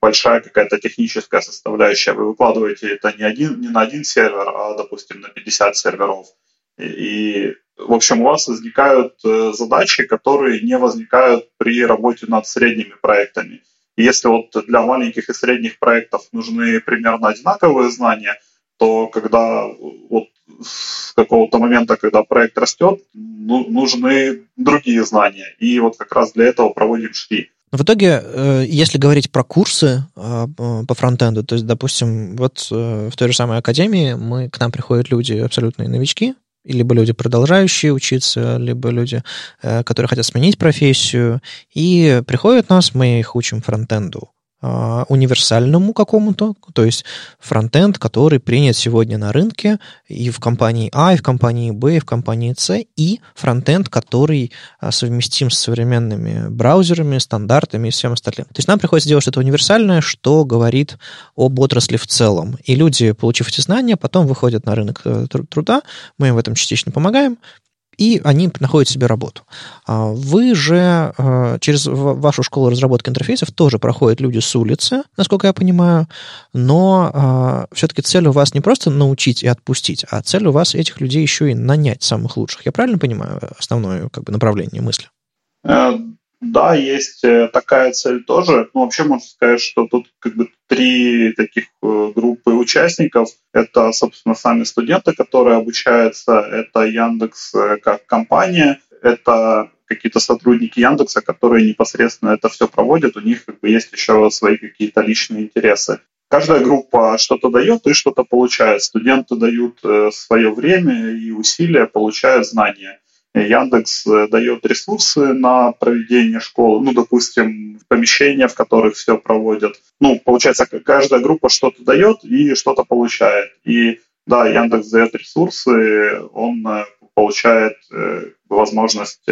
Speaker 3: большая какая-то техническая составляющая. Вы выкладываете это не, один, не на один сервер, а, допустим, на 50 серверов. И, в общем, у вас возникают э, задачи, которые не возникают при работе над средними проектами. И если вот для маленьких и средних проектов нужны примерно одинаковые знания, то когда вот с какого-то момента, когда проект растет, ну, нужны другие знания. И вот как раз для этого проводим шли.
Speaker 2: В итоге, э, если говорить про курсы э, по фронтенду, то есть, допустим, вот в той же самой академии мы, к нам приходят люди абсолютные новички, либо люди, продолжающие учиться, либо люди, э, которые хотят сменить профессию, и приходят нас, мы их учим фронтенду. А, универсальному какому-то, то есть фронтенд, который принят сегодня на рынке и в компании А, и в компании Б, и в компании С, и фронтенд, который а, совместим с современными браузерами, стандартами и всем остальным. То есть нам приходится делать что-то универсальное, что говорит об отрасли в целом. И люди, получив эти знания, потом выходят на рынок э, труда, мы им в этом частично помогаем, и они находят себе работу. А вы же э, через вашу школу разработки интерфейсов тоже проходят люди с улицы, насколько я понимаю, но а, все-таки цель у вас не просто научить и отпустить, а цель у вас этих людей еще и нанять самых лучших. Я правильно понимаю основное как бы, направление мысли?
Speaker 3: Да, есть э, такая цель тоже. Ну, вообще можно сказать, что тут как бы три таких э, группы участников. Это, собственно, сами студенты, которые обучаются. Это Яндекс э, как компания. Это какие-то сотрудники Яндекса, которые непосредственно это все проводят. У них как бы есть еще свои какие-то личные интересы. Каждая группа что-то дает и что-то получает. Студенты дают свое время и усилия, получают знания. Яндекс э, дает ресурсы на проведение школы, ну, допустим, помещения, в которых все проводят. Ну, получается, каждая группа что-то дает и что-то получает. И да, Яндекс дает ресурсы, он э, получает э, возможность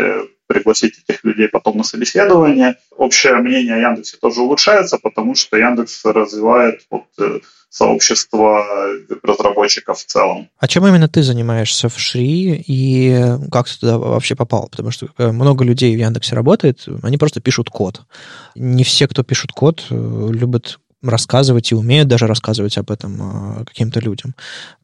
Speaker 3: пригласить этих людей потом на собеседование. Общее мнение о Яндексе тоже улучшается, потому что Яндекс развивает вот, сообщество разработчиков в целом.
Speaker 2: А чем именно ты занимаешься в Шри и как ты туда вообще попал? Потому что э, много людей в Яндексе работает, они просто пишут код. Не все, кто пишут код, э, любят рассказывать и умеют даже рассказывать об этом а, каким-то людям.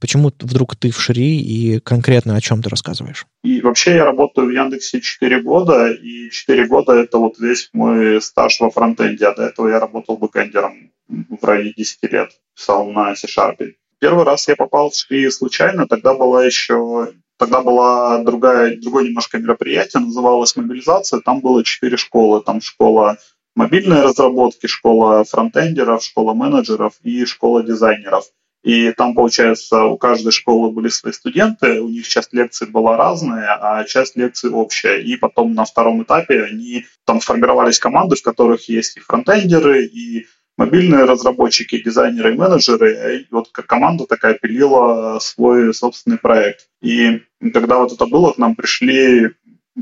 Speaker 2: Почему вдруг ты в Шри и конкретно о чем ты рассказываешь?
Speaker 3: И вообще я работаю в Яндексе 4 года, и 4 года это вот весь мой стаж во фронтенде. А до этого я работал бэкэндером в районе 10 лет, писал на C-Sharp. Первый раз я попал в Шри случайно, тогда была еще Тогда была другая, другое немножко мероприятие, называлось мобилизация. Там было четыре школы. Там школа мобильной разработки, школа фронтендеров, школа менеджеров и школа дизайнеров. И там, получается, у каждой школы были свои студенты, у них часть лекций была разная, а часть лекций общая. И потом на втором этапе они там сформировались команды, в которых есть и фронтендеры, и мобильные разработчики, дизайнеры и менеджеры. И вот команда такая пилила свой собственный проект. И когда вот это было, к нам пришли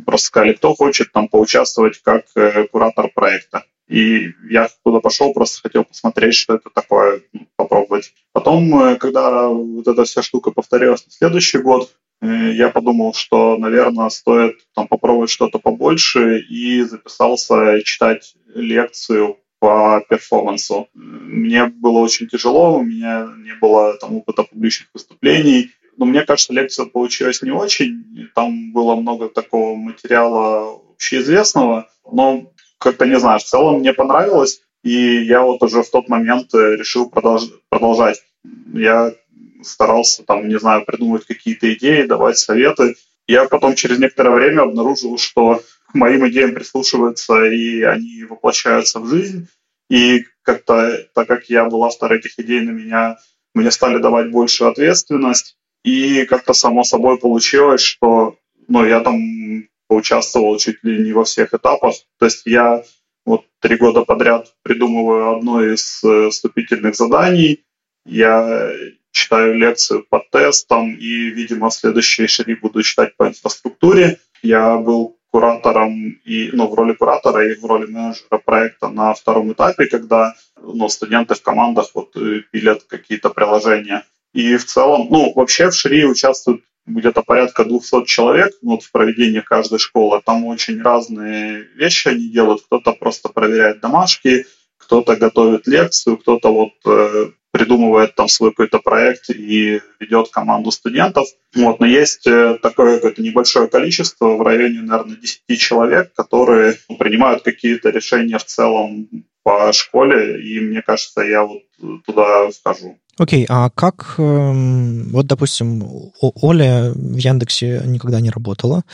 Speaker 3: просто сказали, кто хочет там поучаствовать как э, куратор проекта. И я туда пошел, просто хотел посмотреть, что это такое, попробовать. Потом, э, когда вот эта вся штука повторилась на следующий год, э, я подумал, что, наверное, стоит там попробовать что-то побольше и записался читать лекцию по перформансу. Мне было очень тяжело, у меня не было там опыта публичных выступлений, но мне кажется, лекция получилась не очень. Там было много такого материала общеизвестного, но как-то не знаю, в целом мне понравилось, и я вот уже в тот момент э, решил продолж... продолжать. Я старался там, не знаю, придумывать какие-то идеи, давать советы. Я потом через некоторое время обнаружил, что к моим идеям прислушиваются, и они воплощаются в жизнь. И как-то, так как я был автор этих идей, на меня мне стали давать большую ответственность. И как-то само собой получилось, что ну, я там поучаствовал чуть ли не во всех этапах. То есть я вот три года подряд придумываю одно из э, вступительных заданий, я читаю лекцию по тестам и, видимо, в следующей шаги буду читать по инфраструктуре. Я был куратором и, ну, в роли куратора и в роли менеджера проекта на втором этапе, когда ну, студенты в командах вот э, пилят какие-то приложения. И в целом, ну, вообще в Шри участвуют где-то порядка 200 человек вот, в проведении каждой школы. Там очень разные вещи они делают. Кто-то просто проверяет домашки, кто-то готовит лекцию, кто-то вот э, придумывает там свой какой-то проект и ведет команду студентов. Вот, но есть э, такое какое-то небольшое количество, в районе, наверное, 10 человек, которые принимают какие-то решения в целом по школе, и мне кажется, я вот туда вхожу.
Speaker 2: Окей, okay, а как, эм, вот, допустим, Оля в Яндексе никогда не работала,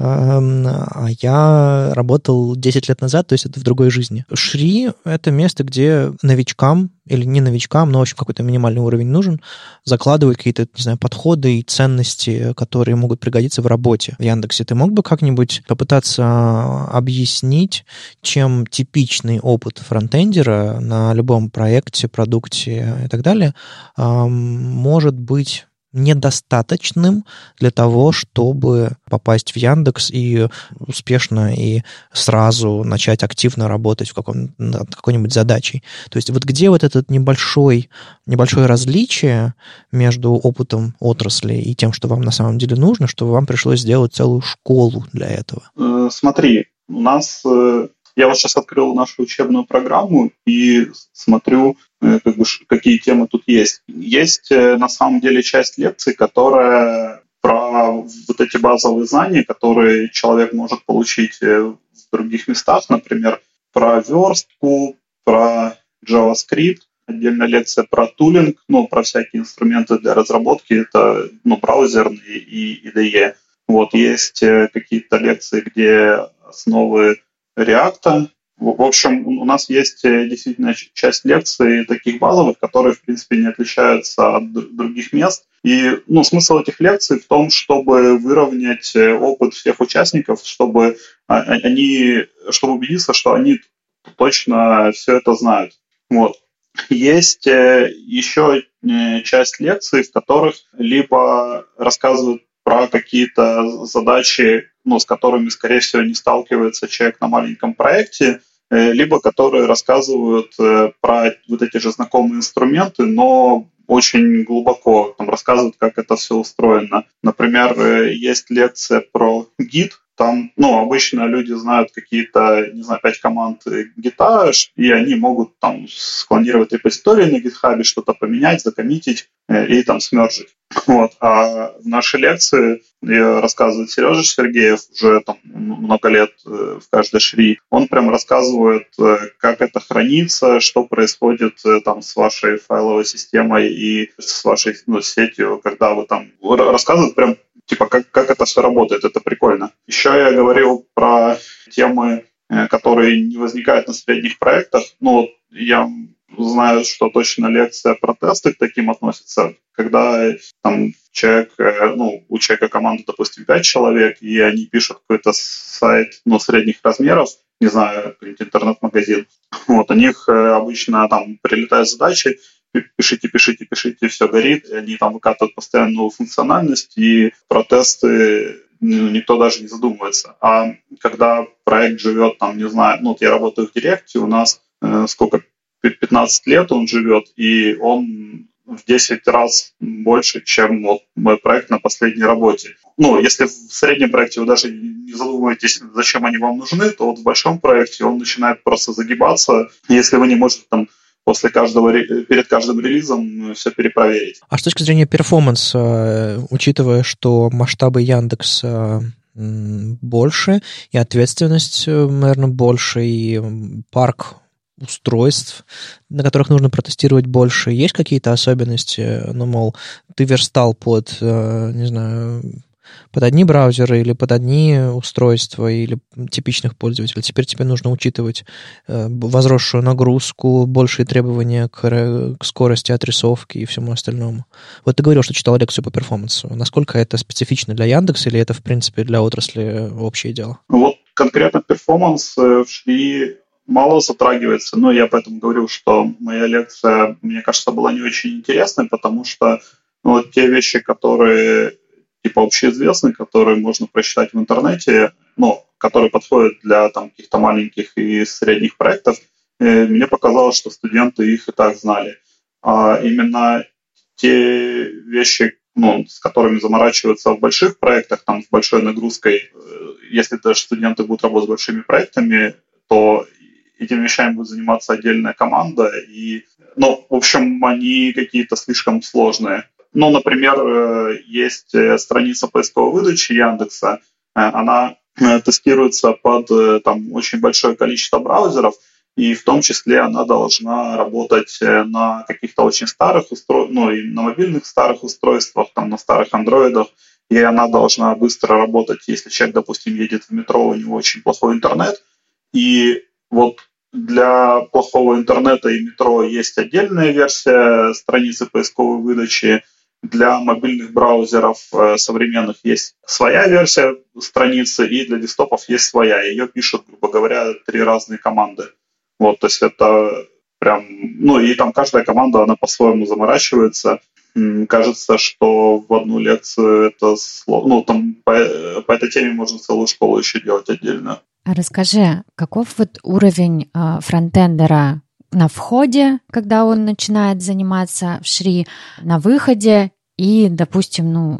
Speaker 2: эм, а я работал 10 лет назад, то есть это в другой жизни. Шри — это место, где новичкам, или не новичкам, но, в общем, какой-то минимальный уровень нужен, закладывать какие-то, не знаю, подходы и ценности, которые могут пригодиться в работе в Яндексе. Ты мог бы как-нибудь попытаться объяснить, чем типичный опыт фронтендера на любом проекте, продукте и так далее — может быть недостаточным для того, чтобы попасть в Яндекс и успешно и сразу начать активно работать в каком, над какой-нибудь задачей. То есть вот где вот этот небольшой, небольшое различие между опытом отрасли и тем, что вам на самом деле нужно, что вам пришлось сделать целую школу для этого?
Speaker 3: Э, смотри, у нас э, я вот сейчас открыл нашу учебную программу и смотрю, как бы, какие темы тут есть. Есть э, на самом деле часть лекций, которая про вот эти базовые знания, которые человек может получить э, в других местах, например, про верстку, про JavaScript, отдельная лекция про тулинг, ну, про всякие инструменты для разработки, это, ну, браузерные и IDE. Вот, есть какие-то лекции, где основы React. В общем, у нас есть э, действительно часть лекций таких базовых, которые, в принципе, не отличаются от других мест. И ну, смысл этих лекций в том, чтобы выровнять э, опыт всех участников, чтобы они, чтобы убедиться, что они точно все это знают. Вот. Есть э, еще часть лекций, в которых либо рассказывают про какие-то задачи, ну, с которыми, скорее всего, не сталкивается человек на маленьком проекте, либо которые рассказывают э, про вот эти же знакомые инструменты, но очень глубоко там рассказывают, как это все устроено. Например, э, есть лекция про Git, там, ну, обычно люди знают какие-то, не знаю, пять команд гита, и они могут там склонировать репозитории на GitHub, что-то поменять, закоммитить и там смержить. Вот. А в нашей лекции рассказывает Сережа Сергеев, уже там много лет э, в каждой шри. Он прям рассказывает, э, как это хранится, что происходит э, там с вашей файловой системой и с вашей ну, сетью, когда вы там... Рассказывает прям типа, как, как это все работает, это прикольно. Еще я говорил про темы, которые не возникают на средних проектах. Ну, я знаю, что точно лекция про тесты к таким относится, когда там человек, э, ну, у человека команда, допустим, 5 человек, и они пишут какой-то сайт, ну, средних размеров, не знаю, интернет-магазин. Вот, у них э, обычно там прилетают задачи, пишите, пишите, пишите, все горит, и они там выкатывают постоянную функциональность, и протесты ну, никто даже не задумывается. А когда проект живет там, не знаю, ну, вот я работаю в Директе, у нас э, сколько, 15 лет он живет, и он в 10 раз больше, чем вот мой проект на последней работе. Ну, если в среднем проекте вы даже не задумываетесь, зачем они вам нужны, то вот в большом проекте он начинает просто загибаться. Если вы не можете там после каждого, перед каждым релизом все перепроверить.
Speaker 2: А с точки зрения перформанса, э, учитывая, что масштабы Яндекса больше, и ответственность, э, наверное, больше, и парк устройств, на которых нужно протестировать больше? Есть какие-то особенности? Ну, мол, ты верстал под, э, не знаю, под одни браузеры или под одни устройства или типичных пользователей. Теперь тебе нужно учитывать э, возросшую нагрузку, большие требования к, к скорости отрисовки и всему остальному. Вот ты говорил, что читал лекцию по перформансу. Насколько это специфично для Яндекса или это, в принципе, для отрасли общее дело?
Speaker 3: Вот конкретно перформанс в шли мало затрагивается, но я поэтому говорю, что моя лекция, мне кажется, была не очень интересной, потому что ну, вот те вещи, которые типа общеизвестны, которые можно прочитать в интернете, ну, которые подходят для там каких-то маленьких и средних проектов, э, мне показалось, что студенты их и так знали. А именно те вещи, ну, с которыми заморачиваются в больших проектах, там, с большой нагрузкой, э, если даже студенты будут работать с большими проектами, то этими вещами будет заниматься отдельная команда. И, ну, в общем, они какие-то слишком сложные. Ну, например, э, есть э, страница поисковой выдачи Яндекса, э, она тестируется под там, очень большое количество браузеров, и в том числе она должна работать на каких-то очень старых устройствах, ну и на мобильных старых устройствах, там на старых андроидах, и она должна быстро работать, если человек, допустим, едет в метро, у него очень плохой интернет, и вот для плохого интернета и метро есть отдельная версия страницы поисковой выдачи, для мобильных браузеров э, современных есть своя версия страницы, и для десктопов есть своя. Ее пишут, грубо говоря, три разные команды. Вот, то есть это прям, ну и там каждая команда, она по-своему заморачивается. Кажется, что в одну лекцию это. Ну, там по, по этой теме можно целую школу еще делать отдельно.
Speaker 1: А расскажи, каков вот уровень э, фронтендера на входе, когда он начинает заниматься в Шри, на выходе и, допустим, ну,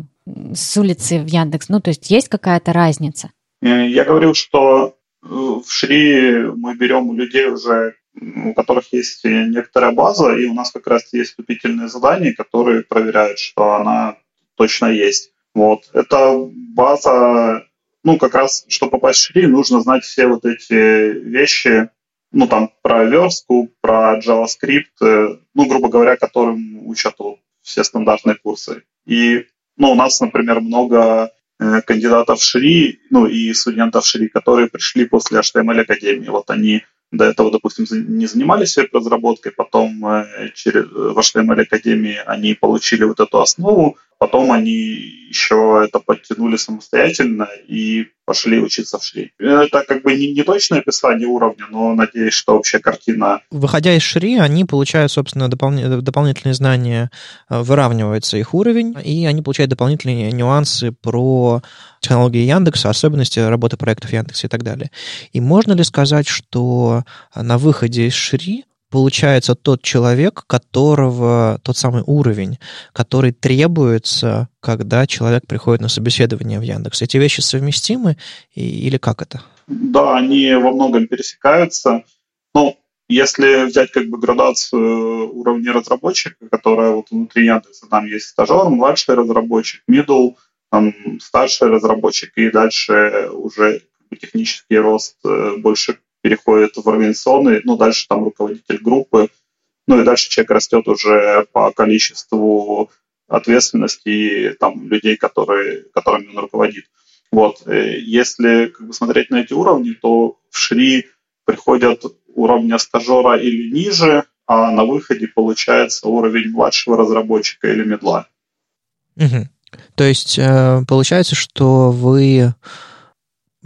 Speaker 1: с улицы в Яндекс? Ну, то есть есть какая-то разница?
Speaker 3: Э, я говорил, что в Шри мы берем у людей уже, у которых есть некоторая база, и у нас как раз есть вступительные задания, которые проверяют, что она точно есть. Вот. Это база, ну, как раз, чтобы попасть в Шри, нужно знать все вот эти вещи, ну, там, про верстку, про JavaScript, э, ну, грубо говоря, которым учат вот, все стандартные курсы. И, ну, у нас, например, много Э, кандидатов в ШРИ, ну и студентов ШРИ, которые пришли после HTML Академии. Вот они до этого, допустим, не занимались веб-разработкой, потом э, через, в HTML Академии они получили вот эту основу, потом они еще это подтянули самостоятельно и пошли учиться в Шри. Это как бы не, не точное описание уровня, но надеюсь, что общая картина...
Speaker 2: Выходя из Шри, они получают, собственно, допол- дополнительные знания, э, выравнивается их уровень, и они получают дополнительные нюансы про технологии Яндекса, особенности работы проектов Яндекса и так далее. И можно ли сказать, что на выходе из Шри получается тот человек, которого, тот самый уровень, который требуется, когда человек приходит на собеседование в Яндекс. Эти вещи совместимы или как это?
Speaker 3: Да, они во многом пересекаются. Ну, если взять как бы градацию уровня разработчика, которая вот внутри Яндекса, там есть стажер, младший разработчик, middle, там старший разработчик, и дальше уже технический рост э, больше переходит в организационный, ну, дальше там руководитель группы, ну, и дальше человек растет уже по количеству ответственности и там людей, которые, которыми он руководит. Вот. Если как бы, смотреть на эти уровни, то в Шри приходят уровня стажера или ниже, а на выходе получается уровень младшего разработчика или медла.
Speaker 2: Угу. То есть э, получается, что вы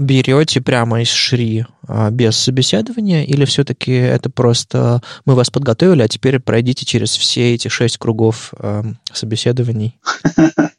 Speaker 2: берете прямо из Шри а, без собеседования, или все-таки это просто мы вас подготовили, а теперь пройдите через все эти шесть кругов э, собеседований?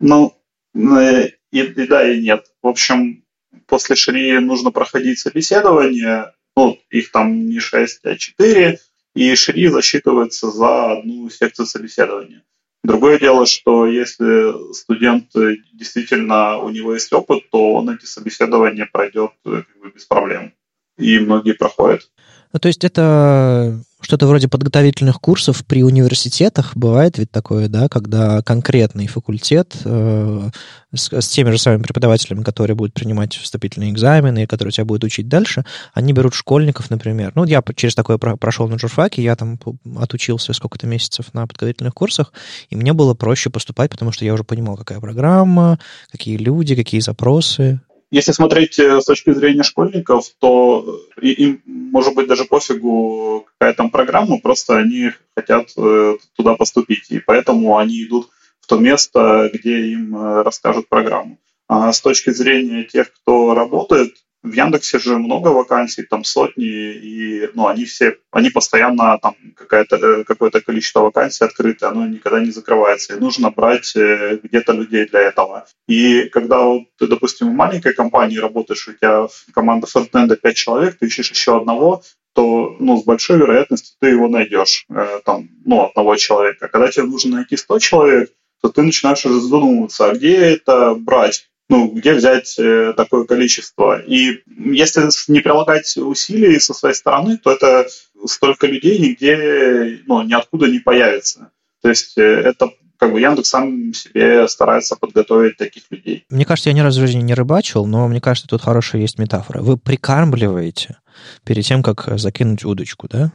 Speaker 3: Ну, э, и да, и нет. В общем, после Шри нужно проходить собеседование, ну, их там не шесть, а четыре, и Шри засчитывается за одну секцию собеседования. Другое дело, что если студент э, действительно у него есть опыт, то он эти собеседования пройдет э, как бы без проблем. И многие проходят.
Speaker 2: Ну, то есть это что-то вроде подготовительных курсов при университетах. Бывает ведь такое, да, когда конкретный факультет э, с, с теми же самыми преподавателями, которые будут принимать вступительные экзамены, которые тебя будут учить дальше, они берут школьников, например. Ну, я через такое про прошел на журфаке, я там отучился сколько-то месяцев на подготовительных курсах, и мне было проще поступать, потому что я уже понимал, какая программа, какие люди, какие запросы.
Speaker 3: Если смотреть э, с точки зрения школьников, то им, может быть, даже пофигу, какая там программа, просто они хотят э, туда поступить, и поэтому они идут в то место, где им э, расскажут программу. А с точки зрения тех, кто работает, в Яндексе же много вакансий, там сотни, и ну, они все, они постоянно там какое-то э, какое-то количество вакансий открыто, оно никогда не закрывается, и нужно брать э, где-то людей для этого. И когда вот, ты, допустим, в маленькой компании работаешь, у тебя команда фронтенда 5 человек, ты ищешь еще одного, то ну, с большой вероятностью ты его найдешь, э, там, ну, одного человека. Когда тебе нужно найти 100 человек, то ты начинаешь уже задумываться, а где это брать? Ну, где взять э, такое количество. И если не прилагать усилий со своей стороны, то это столько людей нигде, ну, ниоткуда не появится. То есть э, это как бы Яндекс сам себе старается подготовить таких людей.
Speaker 2: Мне кажется, я ни разу в жизни не рыбачил, но мне кажется, тут хорошая есть метафора. Вы прикармливаете перед тем, как закинуть удочку, да?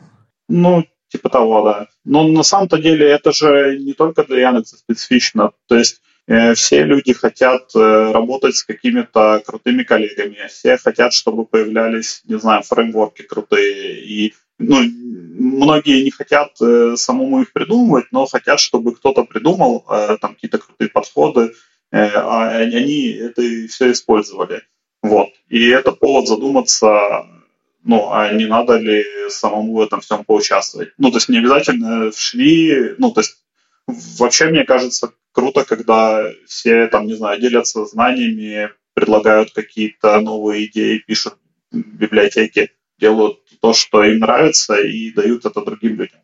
Speaker 3: Ну, типа того, да. Но на самом-то деле это же не только для Яндекса специфично. То есть все люди хотят э, работать с какими-то крутыми коллегами, все хотят, чтобы появлялись, не знаю, фреймворки крутые. И ну, многие не хотят э, самому их придумывать, но хотят, чтобы кто-то придумал э, там какие-то крутые подходы, э, а они это все использовали. Вот. И это повод задуматься, ну, а не надо ли самому в этом всем поучаствовать. Ну, то есть не обязательно шли, ну, то есть вообще, мне кажется, круто, когда все, там, не знаю, делятся знаниями, предлагают какие-то новые идеи, пишут библиотеки, делают то, что им нравится, и дают это другим людям.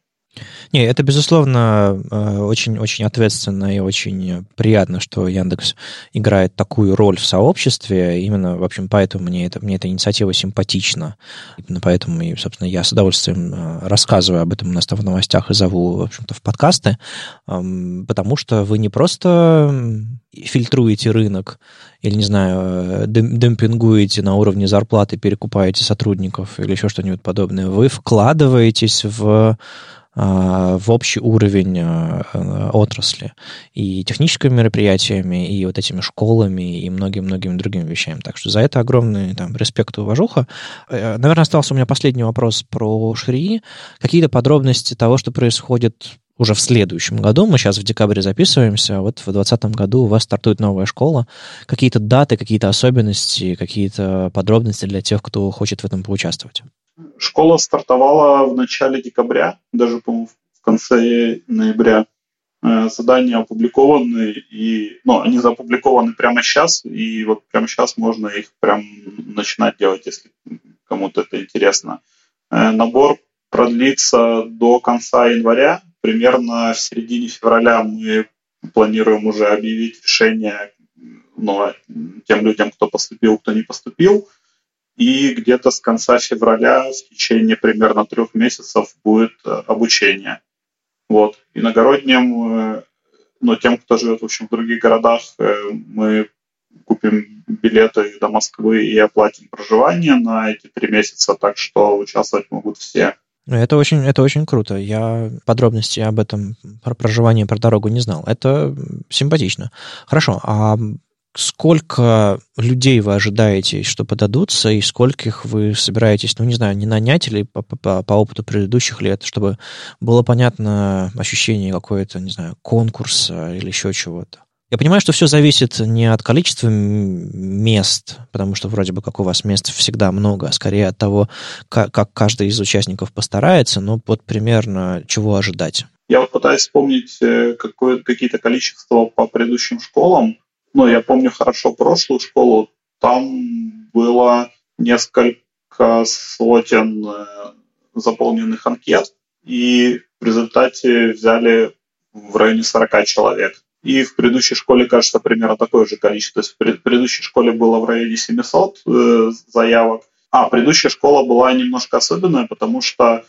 Speaker 2: Не, это, безусловно, очень-очень э, ответственно и очень приятно, что Яндекс играет такую роль в сообществе. Именно, в общем, поэтому мне, это, мне эта инициатива симпатична. Именно поэтому, и, собственно, я с удовольствием э, рассказываю об этом у нас в новостях и зову, в общем-то, в подкасты, потому что вы не просто фильтруете рынок или, не знаю, демпингуете на уровне зарплаты, перекупаете сотрудников или еще что-нибудь подобное. Вы вкладываетесь в в общий уровень а, а, отрасли и техническими мероприятиями, и вот этими школами, и многими-многими другими вещами. Так что за это огромный там, респект и уважуха. Э, наверное, остался у меня последний вопрос про Шри. Какие-то подробности того, что происходит уже в следующем году. Мы сейчас в декабре записываемся, вот в 2020 году у вас стартует новая школа. Какие-то даты, какие-то особенности, какие-то подробности для тех, кто хочет в этом поучаствовать?
Speaker 3: Школа стартовала в начале декабря, даже, по-моему, в конце ноября. Э, задания опубликованы, и, ну, они запубликованы прямо сейчас, и вот прямо сейчас можно их прям начинать делать, если кому-то это интересно. Э, набор продлится до конца января. Примерно в середине февраля мы планируем уже объявить решение ну, тем людям, кто поступил, кто не поступил и где-то с конца февраля в течение примерно трех месяцев будет э, обучение. Вот. Иногородним, э, но тем, кто живет в, общем, в других городах, э, мы купим билеты до Москвы и оплатим проживание на эти три месяца, так что участвовать могут все.
Speaker 2: Это очень, это очень круто. Я подробности об этом, про проживание, про дорогу не знал. Это симпатично. Хорошо, а сколько людей вы ожидаете, что подадутся, и скольких вы собираетесь, ну, не знаю, не нанять или по, по, по опыту предыдущих лет, чтобы было понятно ощущение какое-то, не знаю, конкурса или еще чего-то? Я понимаю, что все зависит не от количества мест, потому что вроде бы как у вас мест всегда много, а скорее от того, как, как каждый из участников постарается, но вот примерно чего ожидать.
Speaker 3: Я вот пытаюсь вспомнить э, какие-то количества по предыдущим школам ну, я помню хорошо прошлую школу, там было несколько сотен э, заполненных анкет, и в результате взяли в районе 40 человек. И в предыдущей школе, кажется, примерно такое же количество. То есть в предыдущей школе было в районе 700 э, заявок. А предыдущая школа была немножко особенная, потому что э,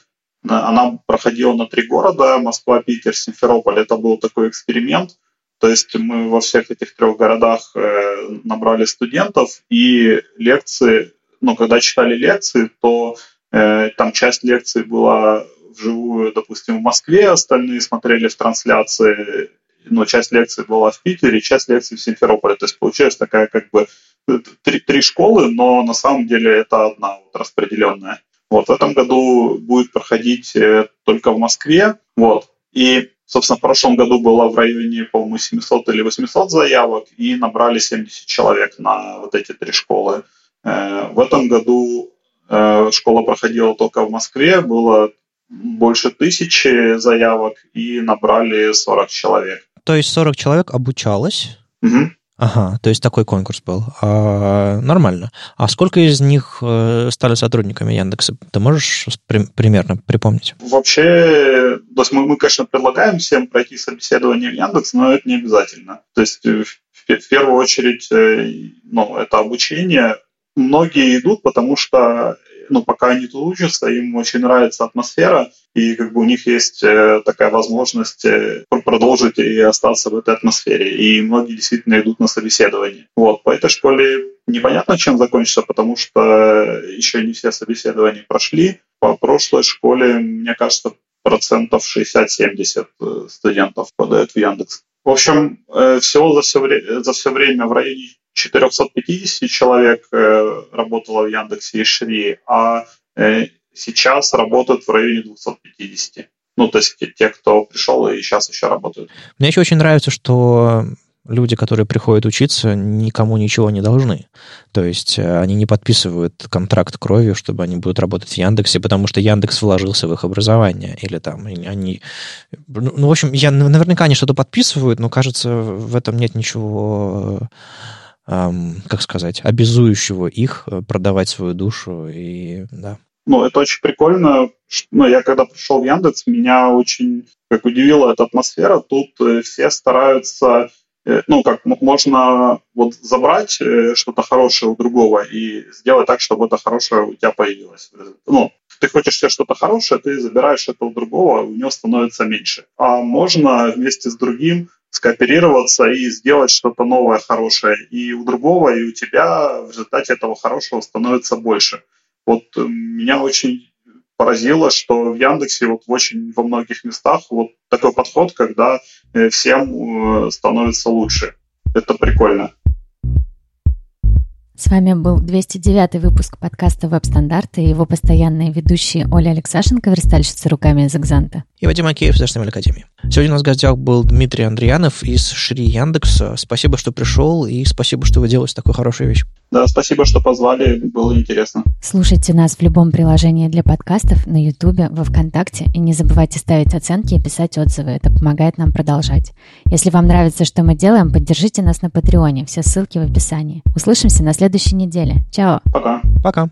Speaker 3: она проходила на три города, Москва, Питер, Симферополь. Это был такой эксперимент – то есть мы во всех этих трех городах э, набрали студентов, и лекции, ну, когда читали лекции, то э, там часть лекций была вживую, допустим, в Москве, остальные смотрели в трансляции, но часть лекций была в Питере, часть лекций в Симферополе. То есть получилась такая как бы три, три школы, но на самом деле это одна вот распределенная. Вот в этом году будет проходить э, только в Москве. Вот. И Собственно, в прошлом году было в районе, по-моему, 700 или 800 заявок, и набрали 70 человек на вот эти три школы. Э, в этом году э, школа проходила только в Москве, было больше тысячи заявок, и набрали 40 человек.
Speaker 2: То есть 40 человек обучалось?
Speaker 3: Угу.
Speaker 2: Ага, то есть такой конкурс был. А, нормально. А сколько из них э, стали сотрудниками Яндекса? Ты можешь при, примерно припомнить?
Speaker 3: Вообще, то есть мы, мы, конечно, предлагаем всем пройти собеседование в Яндекс, но это не обязательно. То есть э, в, в первую очередь, э, ну, это обучение. Многие идут, потому что ну, пока они тут учатся, им очень нравится атмосфера, и как бы у них есть э, такая возможность э, продолжить и остаться в этой атмосфере. И многие действительно идут на собеседование. Вот, по этой школе непонятно, чем закончится, потому что еще не все собеседования прошли. По прошлой школе, мне кажется, процентов 60-70 э, студентов подают в Яндекс. В общем, всего за все, вре- за все время в районе 450 человек э, работало в Яндексе и Шри, а сейчас работают в районе 250. Ну, то есть те, кто пришел и сейчас еще работают.
Speaker 2: Мне еще очень нравится, что люди, которые приходят учиться, никому ничего не должны. То есть э, они не подписывают контракт кровью, чтобы они будут работать в Яндексе, потому что Яндекс вложился в их образование. Или там они... Ну, ну в общем, я, наверняка они что-то подписывают, но, кажется, в этом нет ничего эм, как сказать, обязующего их э, продавать свою душу и да.
Speaker 3: Ну, это очень прикольно. Ну, я когда пришел в Яндекс, меня очень как удивила эта атмосфера. Тут э, все стараются ну, как можно вот забрать э, что-то хорошее у другого и сделать так, чтобы это хорошее у тебя появилось. Ну, ты хочешь себе что-то хорошее, ты забираешь это у другого, у него становится меньше. А можно вместе с другим скооперироваться и сделать что-то новое, хорошее. И у другого, и у тебя в результате этого хорошего становится больше. Вот э, меня очень поразило, что в Яндексе вот в очень во многих местах вот такой подход, когда э, всем э, становится лучше. Это прикольно.
Speaker 1: С вами был 209 выпуск подкаста «Веб-стандарты» и его постоянные ведущие Оля Алексашенко, верстальщица руками из «Экзанта».
Speaker 2: И Вадим Акеев из HTML Академии. Сегодня у нас в гостях был Дмитрий Андреянов из Шри Яндекса. Спасибо, что пришел, и спасибо, что вы делаете такую хорошую вещь.
Speaker 3: Да, спасибо, что позвали, было интересно.
Speaker 1: Слушайте нас в любом приложении для подкастов, на Ютубе, во Вконтакте, и не забывайте ставить оценки и писать отзывы, это помогает нам продолжать. Если вам нравится, что мы делаем, поддержите нас на Патреоне, все ссылки в описании. Услышимся на следующей неделе. Чао!
Speaker 3: Пока!
Speaker 2: Пока!